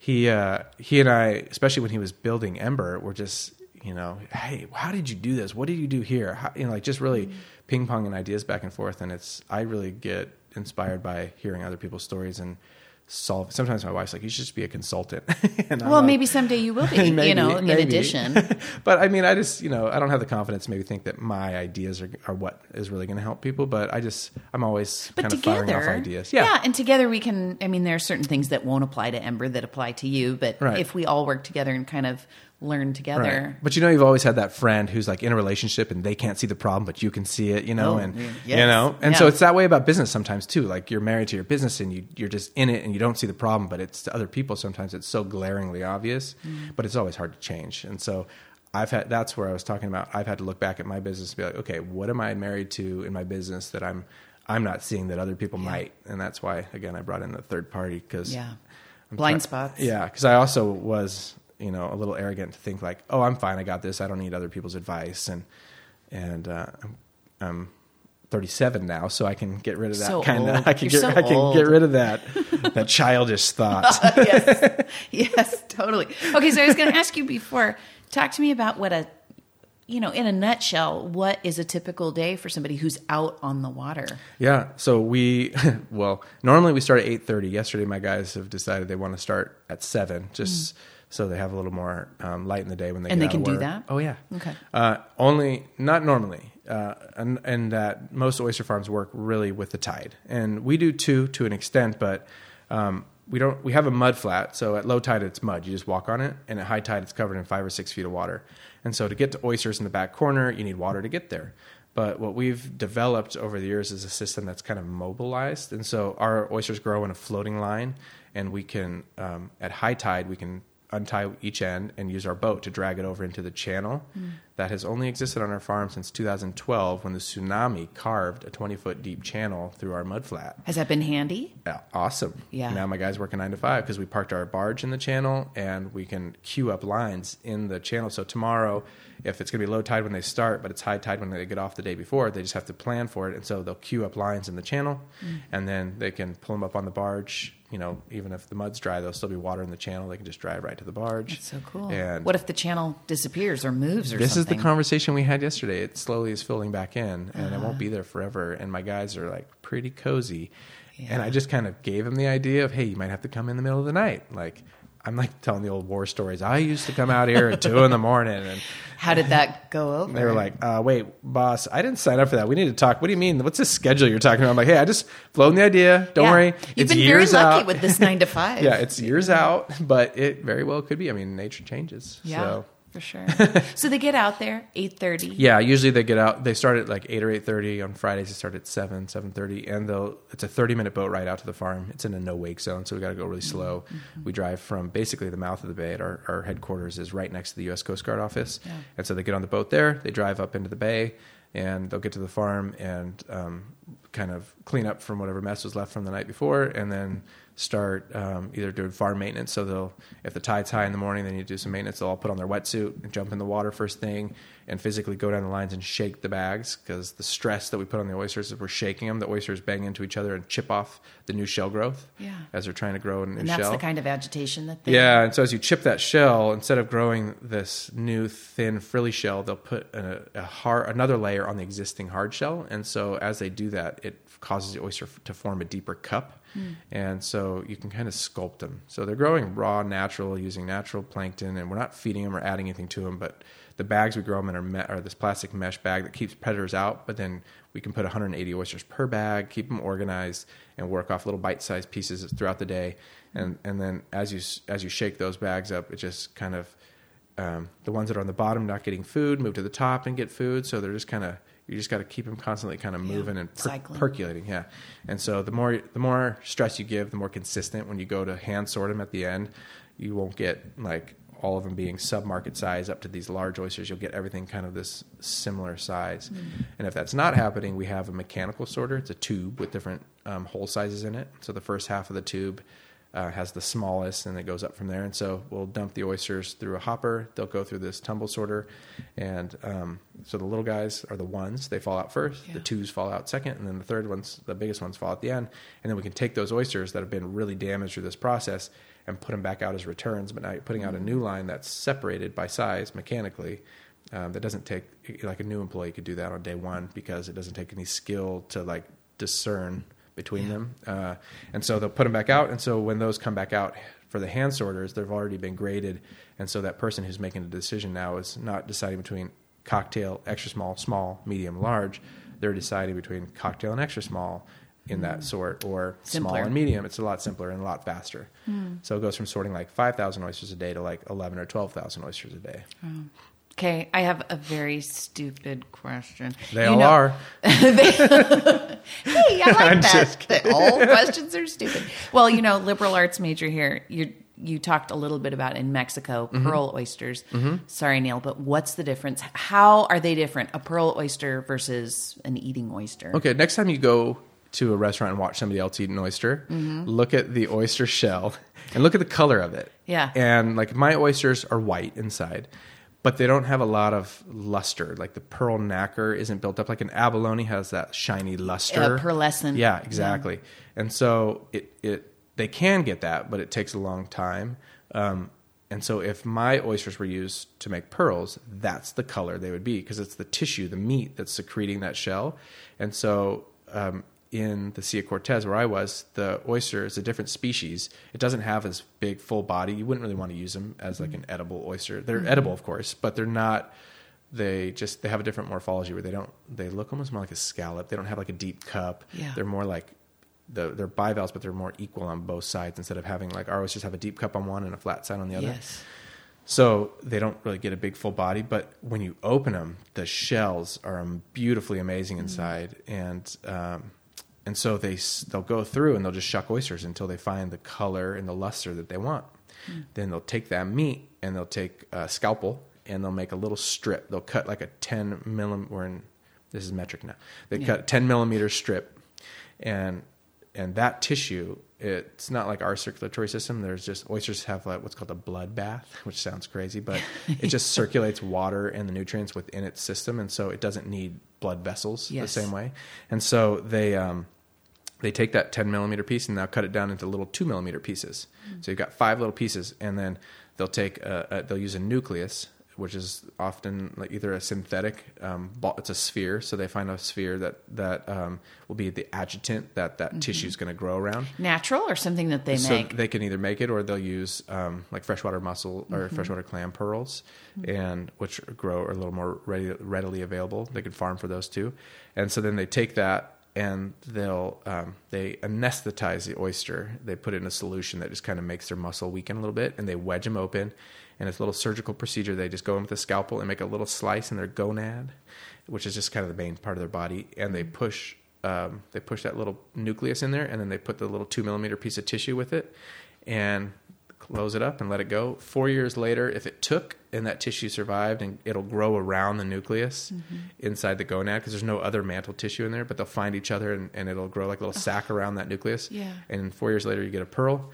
[SPEAKER 2] he uh, he and I, especially when he was building Ember, were just you know, hey, how did you do this? What did you do here? How, you know, like just really ping ponging ideas back and forth. And it's I really get inspired by hearing other people's stories and solve. Sometimes my wife's like, you should just be a consultant. <laughs> and
[SPEAKER 1] well,
[SPEAKER 2] like,
[SPEAKER 1] maybe someday you will be. <laughs> you
[SPEAKER 2] Maybe,
[SPEAKER 1] know, in addition. <laughs>
[SPEAKER 2] but I mean, I just you know I don't have the confidence to maybe think that my ideas are, are what is really going to help people. But I just I'm always
[SPEAKER 1] But
[SPEAKER 2] kind of
[SPEAKER 1] together,
[SPEAKER 2] firing off ideas.
[SPEAKER 1] yeah, and together we can. I mean, there are certain things that won't apply to Ember that apply to you. But
[SPEAKER 2] Right.
[SPEAKER 1] if we all work together and kind of learn together,
[SPEAKER 2] Right. But you know, you've always had that friend who's like in a relationship and they can't see the problem, but you can see it, you know,
[SPEAKER 1] Oh,
[SPEAKER 2] and
[SPEAKER 1] yeah.
[SPEAKER 2] you know, and so it's that way about business sometimes too. Like you're married to your business and you you're just in it and you don't see the problem, but it's to other people sometimes it's so glaringly obvious,
[SPEAKER 1] Mm.
[SPEAKER 2] but it's always hard to change. And so I've had that's where I was talking about. I've had to look back at my business and be like, okay, what am I married to in my business that I'm I'm not seeing that other people might, and that's why again I brought in the third party because
[SPEAKER 1] yeah, blind spots.
[SPEAKER 2] yeah, because I also was, you know, a little arrogant to think like, oh, I'm fine, I got this, I don't need other people's advice, and and uh, I'm, I'm 37 now, so I can get rid of that
[SPEAKER 1] So
[SPEAKER 2] kind of. <laughs> I can
[SPEAKER 1] You're
[SPEAKER 2] get
[SPEAKER 1] so
[SPEAKER 2] I can
[SPEAKER 1] old.
[SPEAKER 2] get rid of that that childish thought. <laughs>
[SPEAKER 1] yes, yes, totally. Okay, so I was going to ask you before. Talk to me about what a, you know, in a nutshell, what is a typical day for somebody who's out on the water?
[SPEAKER 2] Yeah. So we, <laughs> well, normally we start at eight thirty. Yesterday, my guys have decided they want to start at seven, just so they have a little more um, light in the day when they.
[SPEAKER 1] And
[SPEAKER 2] get
[SPEAKER 1] they can do that?
[SPEAKER 2] Oh yeah.
[SPEAKER 1] Okay.
[SPEAKER 2] Uh, only not normally, uh, and and that most oyster farms work really with the tide, and we do too to an extent, but. Um, we don't. We have a mud flat, so at low tide it's mud. You just walk on it, and at high tide it's covered in five or six feet of water. And so to get to oysters in the back corner, you need water to get there. But what we've developed over the years is a system that's kind of mobilized, and so our oysters grow in a floating line, and we can um, at high tide we can untie each end and use our boat to drag it over into the channel. That has only existed on our farm since 2012, when the tsunami carved a 20 foot deep channel through our mud flat.
[SPEAKER 1] Has that been handy?
[SPEAKER 2] Yeah, awesome.
[SPEAKER 1] Yeah.
[SPEAKER 2] Now my guys working nine to five because we parked our barge in the channel and we can queue up lines in the channel. So tomorrow, if it's going to be low tide when they start, but it's high tide when they get off the day before, they just have to plan for it. And so they'll queue up lines in the channel
[SPEAKER 1] Mm.
[SPEAKER 2] and then they can pull them up on the barge. You know, even if the mud's dry, there'll still be water in the channel. They can just drive right to the barge.
[SPEAKER 1] That's so cool.
[SPEAKER 2] And
[SPEAKER 1] what if the channel disappears or moves or
[SPEAKER 2] this
[SPEAKER 1] something?
[SPEAKER 2] is the conversation we had yesterday. It slowly is filling back in, and it
[SPEAKER 1] Uh-huh.
[SPEAKER 2] won't be there forever. And my guys are like pretty cozy, and I just kind of gave them the idea of, hey, you might have to come in the middle of the night. Like I'm like telling the old war stories. I used to come out here at two in the morning, and <laughs>
[SPEAKER 1] How did that go over?
[SPEAKER 2] they were like, uh, "Wait, boss, I didn't sign up for that. We need to talk. What do you mean? What's this schedule you're talking about?" I'm like, "Hey, I just floated the idea. Don't
[SPEAKER 1] Yeah.
[SPEAKER 2] worry.
[SPEAKER 1] You've
[SPEAKER 2] it's
[SPEAKER 1] been
[SPEAKER 2] years
[SPEAKER 1] very lucky
[SPEAKER 2] out.
[SPEAKER 1] with this nine to five. <laughs>
[SPEAKER 2] yeah, it's years out, but it very well could be. I mean, nature changes.
[SPEAKER 1] yeah,
[SPEAKER 2] So.
[SPEAKER 1] For sure. <laughs> so they get out there eight thirty.
[SPEAKER 2] Yeah, usually they get out. They start at like eight or eight thirty on Fridays. They start at seven, seven thirty, and they'll. It's a thirty minute boat ride out to the farm. It's in a no wake zone, so we got to go really slow. We drive from basically the mouth of the bay. At our, our headquarters is right next to the U.S. Coast Guard office,
[SPEAKER 1] Yeah.
[SPEAKER 2] and so they get on the boat there. They drive up into the bay, and they'll get to the farm and um, kind of clean up from whatever mess was left from the night before, and then start um, either doing farm maintenance. So they'll, if the tide's high in the morning, they need to do some maintenance. They'll all put on their wetsuit and jump in the water first thing, and physically go down the lines and shake the bags because the stress that we put on the oysters is we're shaking them. The oysters bang into each other and chip off the new shell growth
[SPEAKER 1] Yeah.
[SPEAKER 2] as they're trying to grow a new
[SPEAKER 1] And that's
[SPEAKER 2] shell.
[SPEAKER 1] the kind of agitation that they
[SPEAKER 2] Yeah, and so as you chip that shell, instead of growing this new thin frilly shell, they'll put a, a hard another layer on the existing hard shell, and so as they do that, it causes the oyster to form a deeper cup, hmm. and so you can kind of sculpt them. So they're growing raw, natural, using natural plankton, and we're not feeding them or adding anything to them, but the bags we grow them in are, me- are this plastic mesh bag that keeps predators out, but then we can put 180 oysters per bag, keep them organized, and work off little bite-sized pieces throughout the day. And and then as you as you shake those bags up, it just kind of um, the ones that are on the bottom not getting food move to the top and get food. So they're just kind of you just got to keep them constantly kind of moving and per- percolating. Yeah, and so the more the more stress you give, the more consistent. When you go to hand sort them at the end, you won't get like all of them being sub market size up to these large oysters. You'll get everything kind of this similar size. And if that's not happening, we have a mechanical sorter. It's a tube with different um, hole sizes in it. So the first half of the tube uh, has the smallest, and it goes up from there. And so we'll dump the oysters through a hopper. They'll go through this tumble sorter, and um, so the little guys are the ones they fall out first.
[SPEAKER 1] Yeah.
[SPEAKER 2] The twos fall out second, and then the third ones, the biggest ones, fall at the end. And then we can take those oysters that have been really damaged through this process and put them back out as returns. But now you're putting out a new line that's separated by size mechanically. Um, that doesn't take like a new employee could do that on day one because it doesn't take any skill to like discern between them. Uh, and so they'll put them back out. And so when those come back out for the hand sorters, they've already been graded. And so that person who's making the decision now is not deciding between cocktail, extra small, small, medium, large. They're deciding between cocktail and extra small in that mm. sort or small and medium. It's a lot simpler and a lot faster. Mm. So it goes from sorting like 5,000 oysters a day to like 11 or 12,000 oysters a day. Oh.
[SPEAKER 1] Okay, I have a very stupid question.
[SPEAKER 2] They
[SPEAKER 1] You
[SPEAKER 2] all
[SPEAKER 1] know-
[SPEAKER 2] are. <laughs> <laughs>
[SPEAKER 1] Hey, I like
[SPEAKER 2] I'm
[SPEAKER 1] that. all <laughs> questions are stupid. Well, you know, liberal arts major here. You you talked a little bit about in Mexico
[SPEAKER 2] Mm-hmm.
[SPEAKER 1] pearl oysters. Mm-hmm. Sorry, Neil, but what's the difference? How are they different? A pearl oyster versus an eating oyster?
[SPEAKER 2] Okay, next time you go to a restaurant and watch somebody else eat an oyster,
[SPEAKER 1] Mm-hmm.
[SPEAKER 2] look at the oyster shell and look at the color of it.
[SPEAKER 1] Yeah.
[SPEAKER 2] And like my oysters are white inside, but they don't have a lot of luster. Like the pearl nacre isn't built up like an abalone has that shiny luster.
[SPEAKER 1] Uh, pearlescent.
[SPEAKER 2] Yeah, exactly. And so it it they can get that, but it takes a long time. Um, and so if my oysters were used to make pearls, that's the color they would be because it's the tissue, the meat that's secreting that shell. And so um, in the Sea of Cortez, where I was, the oyster is a different species. It doesn't have as big full body. You wouldn't really want to use them as like an edible oyster. They're edible, of course, but they're not. They just they have a different morphology where they don't. They look almost more like a scallop. They don't have like a deep cup.
[SPEAKER 1] Yeah.
[SPEAKER 2] They're more like the, they're bivalves, but they're more equal on both sides instead of having like our oysters have a deep cup on one and a flat side on the other.
[SPEAKER 1] Yes.
[SPEAKER 2] So they don't really get a big full body, but when you open them, the shells are beautifully amazing inside, and um, and so they they'll go through and they'll just shuck oysters until they find the color and the luster that they want. Then they'll take that meat and they'll take a scalpel and they'll make a little strip. They'll cut like a ten millimeter. We're in this is metric now. They
[SPEAKER 1] Yeah.
[SPEAKER 2] cut ten millimeter strip, and and that tissue it's not like our circulatory system there's just oysters have like what's called a blood bath which sounds crazy but <laughs> it just circulates water and the nutrients within its system and so it doesn't need blood vessels
[SPEAKER 1] Yes.
[SPEAKER 2] the same way and so they um they take that 10 millimeter piece and they'll cut it down into little 2 millimeter pieces. So you've got five little pieces and then they'll take a, a, they'll use a nucleus which is often like either a synthetic um, ball, it's a sphere so they find a sphere that that um, will be the adjutant that that tissue is going to grow around.
[SPEAKER 1] Natural or something that they
[SPEAKER 2] so
[SPEAKER 1] make?
[SPEAKER 2] they can either make it or they'll use um, like freshwater mussel or freshwater clam pearls, and which grow are a little more ready, readily available. They could farm for those too, and so then they take that and they'll um, they anesthetize the oyster. They put in a solution that just kind of makes their muscle weaken a little bit, and they wedge them open. And it's a little surgical procedure. They just go in with a scalpel and make a little slice in their gonad, which is just kind of the main part of their body, and they push um, they push that little nucleus in there, and then they put the little two millimeter piece of tissue with it, and close it up and let it go. Four years later, if it took and that tissue survived, and it'll grow around the nucleus
[SPEAKER 1] Mm-hmm.
[SPEAKER 2] inside the gonad because there's no other mantle tissue in there, but they'll find each other and, and it'll grow like a little sac around that nucleus.
[SPEAKER 1] Yeah.
[SPEAKER 2] And four years later, you get a pearl,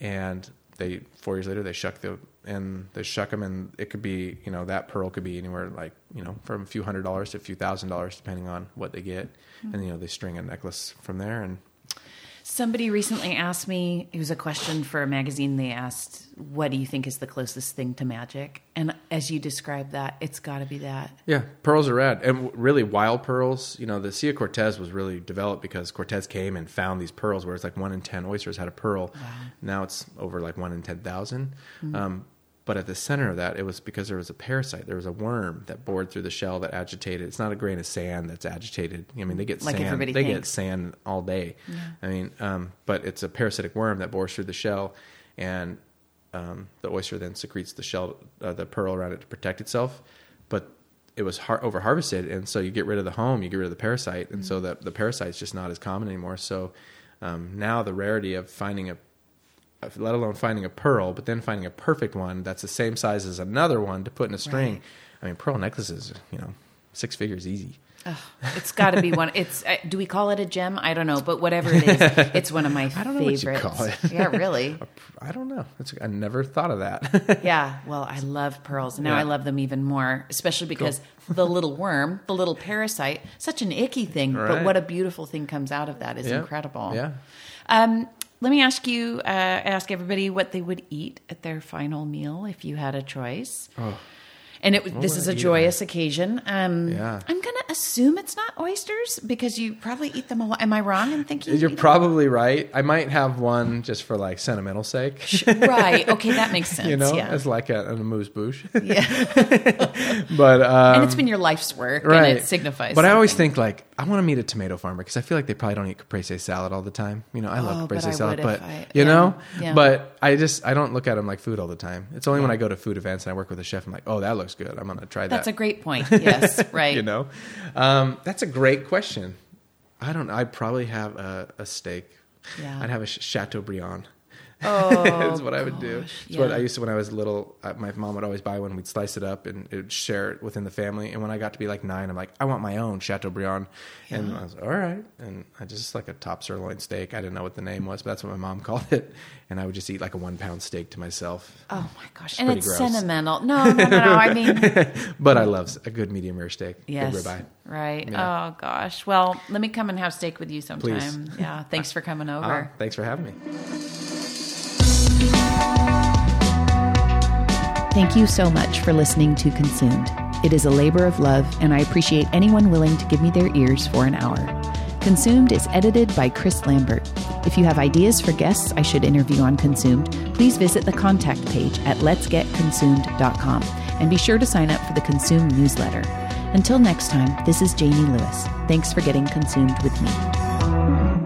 [SPEAKER 2] and they four years later they shuck the and they shuck them, and it could be you know that pearl could be anywhere like you know from a few hundred dollars to a few thousand dollars depending on what they get,
[SPEAKER 1] Hmm.
[SPEAKER 2] and you know they string a necklace from there and.
[SPEAKER 1] Somebody recently asked me, it was a question for a magazine. They asked, What do you think is the closest thing to magic? And as you describe that, it's got to be that.
[SPEAKER 2] Yeah, pearls are rad, and really wild pearls. You know, the Sea of Cortez was really developed because Cortez came and found these pearls, where it's like one in ten oysters had a pearl. Now it's over like one in ten thousand. Um, but at the center of that, it was because there was a parasite. There was a worm that bored through the shell that agitated. It's not a grain of sand that's agitated. I mean, they get
[SPEAKER 1] Like
[SPEAKER 2] sand. they get sand all day. I mean, um, but it's a parasitic worm that bores through the shell, and um, the oyster then secretes the shell, uh, the pearl around it to protect itself. But it was har- over harvested, and so you get rid of the home, you get rid of the parasite, and so the the parasite's just not as common anymore. So um, now the rarity of finding a let alone finding a pearl, but then finding a perfect one that's the same size as another one to put in a string.
[SPEAKER 1] Right.
[SPEAKER 2] I mean, pearl necklaces, you know, six figures easy.
[SPEAKER 1] Ugh, it's got to be one. It's uh, do we call it a gem? I don't know, but whatever it is, <laughs> it's one of my
[SPEAKER 2] I don't know what you
[SPEAKER 1] favorites.
[SPEAKER 2] call it. <laughs>
[SPEAKER 1] Yeah, really.
[SPEAKER 2] I don't know. It's, I never thought of that. <laughs>
[SPEAKER 1] Yeah. Well, I love pearls. Now
[SPEAKER 2] Yeah.
[SPEAKER 1] I love them even more, especially because the little worm, the little parasite, such an icky thing, but what a beautiful thing comes out of that is
[SPEAKER 2] Yeah.
[SPEAKER 1] incredible.
[SPEAKER 2] Yeah.
[SPEAKER 1] Um, let me ask you, uh, ask everybody what they would eat at their final meal if you had a choice.
[SPEAKER 2] Oh.
[SPEAKER 1] And it, this is a joyous occasion. Um,
[SPEAKER 2] Yeah.
[SPEAKER 1] I'm going to assume it's not oysters because you probably eat them a lot. Am I wrong in thinking? you
[SPEAKER 2] You're probably right. I might have one just for like sentimental sake.
[SPEAKER 1] right. Okay, that makes <laughs> sense.
[SPEAKER 2] You know,
[SPEAKER 1] yeah.
[SPEAKER 2] as like a, an amuse bouche.
[SPEAKER 1] yeah. <laughs>
[SPEAKER 2] but um,
[SPEAKER 1] and it's been your life's work,
[SPEAKER 2] right.
[SPEAKER 1] and it signifies.
[SPEAKER 2] But I always think like I want to meet a tomato farmer because I feel like they probably don't eat caprese salad all the time. You know, I love
[SPEAKER 1] Oh, but
[SPEAKER 2] caprese
[SPEAKER 1] I
[SPEAKER 2] salad, but
[SPEAKER 1] I-
[SPEAKER 2] you
[SPEAKER 1] yeah,
[SPEAKER 2] know,
[SPEAKER 1] yeah.
[SPEAKER 2] but I just I don't look at them like food all the time. It's only when I go to food events and I work with a chef. I'm like, oh, that looks good. I'm gonna try
[SPEAKER 1] That's
[SPEAKER 2] that.
[SPEAKER 1] That's a great point. <laughs> Yes, right.
[SPEAKER 2] you know, um, that's a great question. I don't. I'd probably have a, a steak.
[SPEAKER 1] Yeah.
[SPEAKER 2] I'd have a ch- Chateaubriand. <laughs>
[SPEAKER 1] Oh,
[SPEAKER 2] That's what I would do.
[SPEAKER 1] gosh,
[SPEAKER 2] It's what. I used to when I was little. Uh, my mom would always buy one. We'd slice it up and it would share it within the family. And when I got to be like nine, I'm like, I want my own Chateaubriand. And I was all right. And I just like a top sirloin steak. I didn't know what the name was, but that's what my mom <laughs> called it. And I would just eat like a one pound steak to myself.
[SPEAKER 1] Oh my gosh, and
[SPEAKER 2] pretty
[SPEAKER 1] it's
[SPEAKER 2] gross.
[SPEAKER 1] sentimental. <laughs> No, no, no, no. I mean, <laughs>
[SPEAKER 2] But I love a good medium rare steak.
[SPEAKER 1] yes,
[SPEAKER 2] Good ribeye.
[SPEAKER 1] right.
[SPEAKER 2] Yeah.
[SPEAKER 1] Oh gosh. Well, let me come and have steak with you sometime.
[SPEAKER 2] Please.
[SPEAKER 1] Yeah. <laughs> Thanks for coming over.
[SPEAKER 2] Ah, thanks for having me.
[SPEAKER 1] Thank you so much for listening to Consumed. It is a labor of love, and I appreciate anyone willing to give me their ears for an hour. Consumed is edited by Chris Lambert. If you have ideas for guests I should interview on Consumed, please visit the contact page at letsgetconsumed.com and be sure to sign up for the Consumed newsletter. Until next time, this is Janie Lewis. Thanks for getting consumed with me.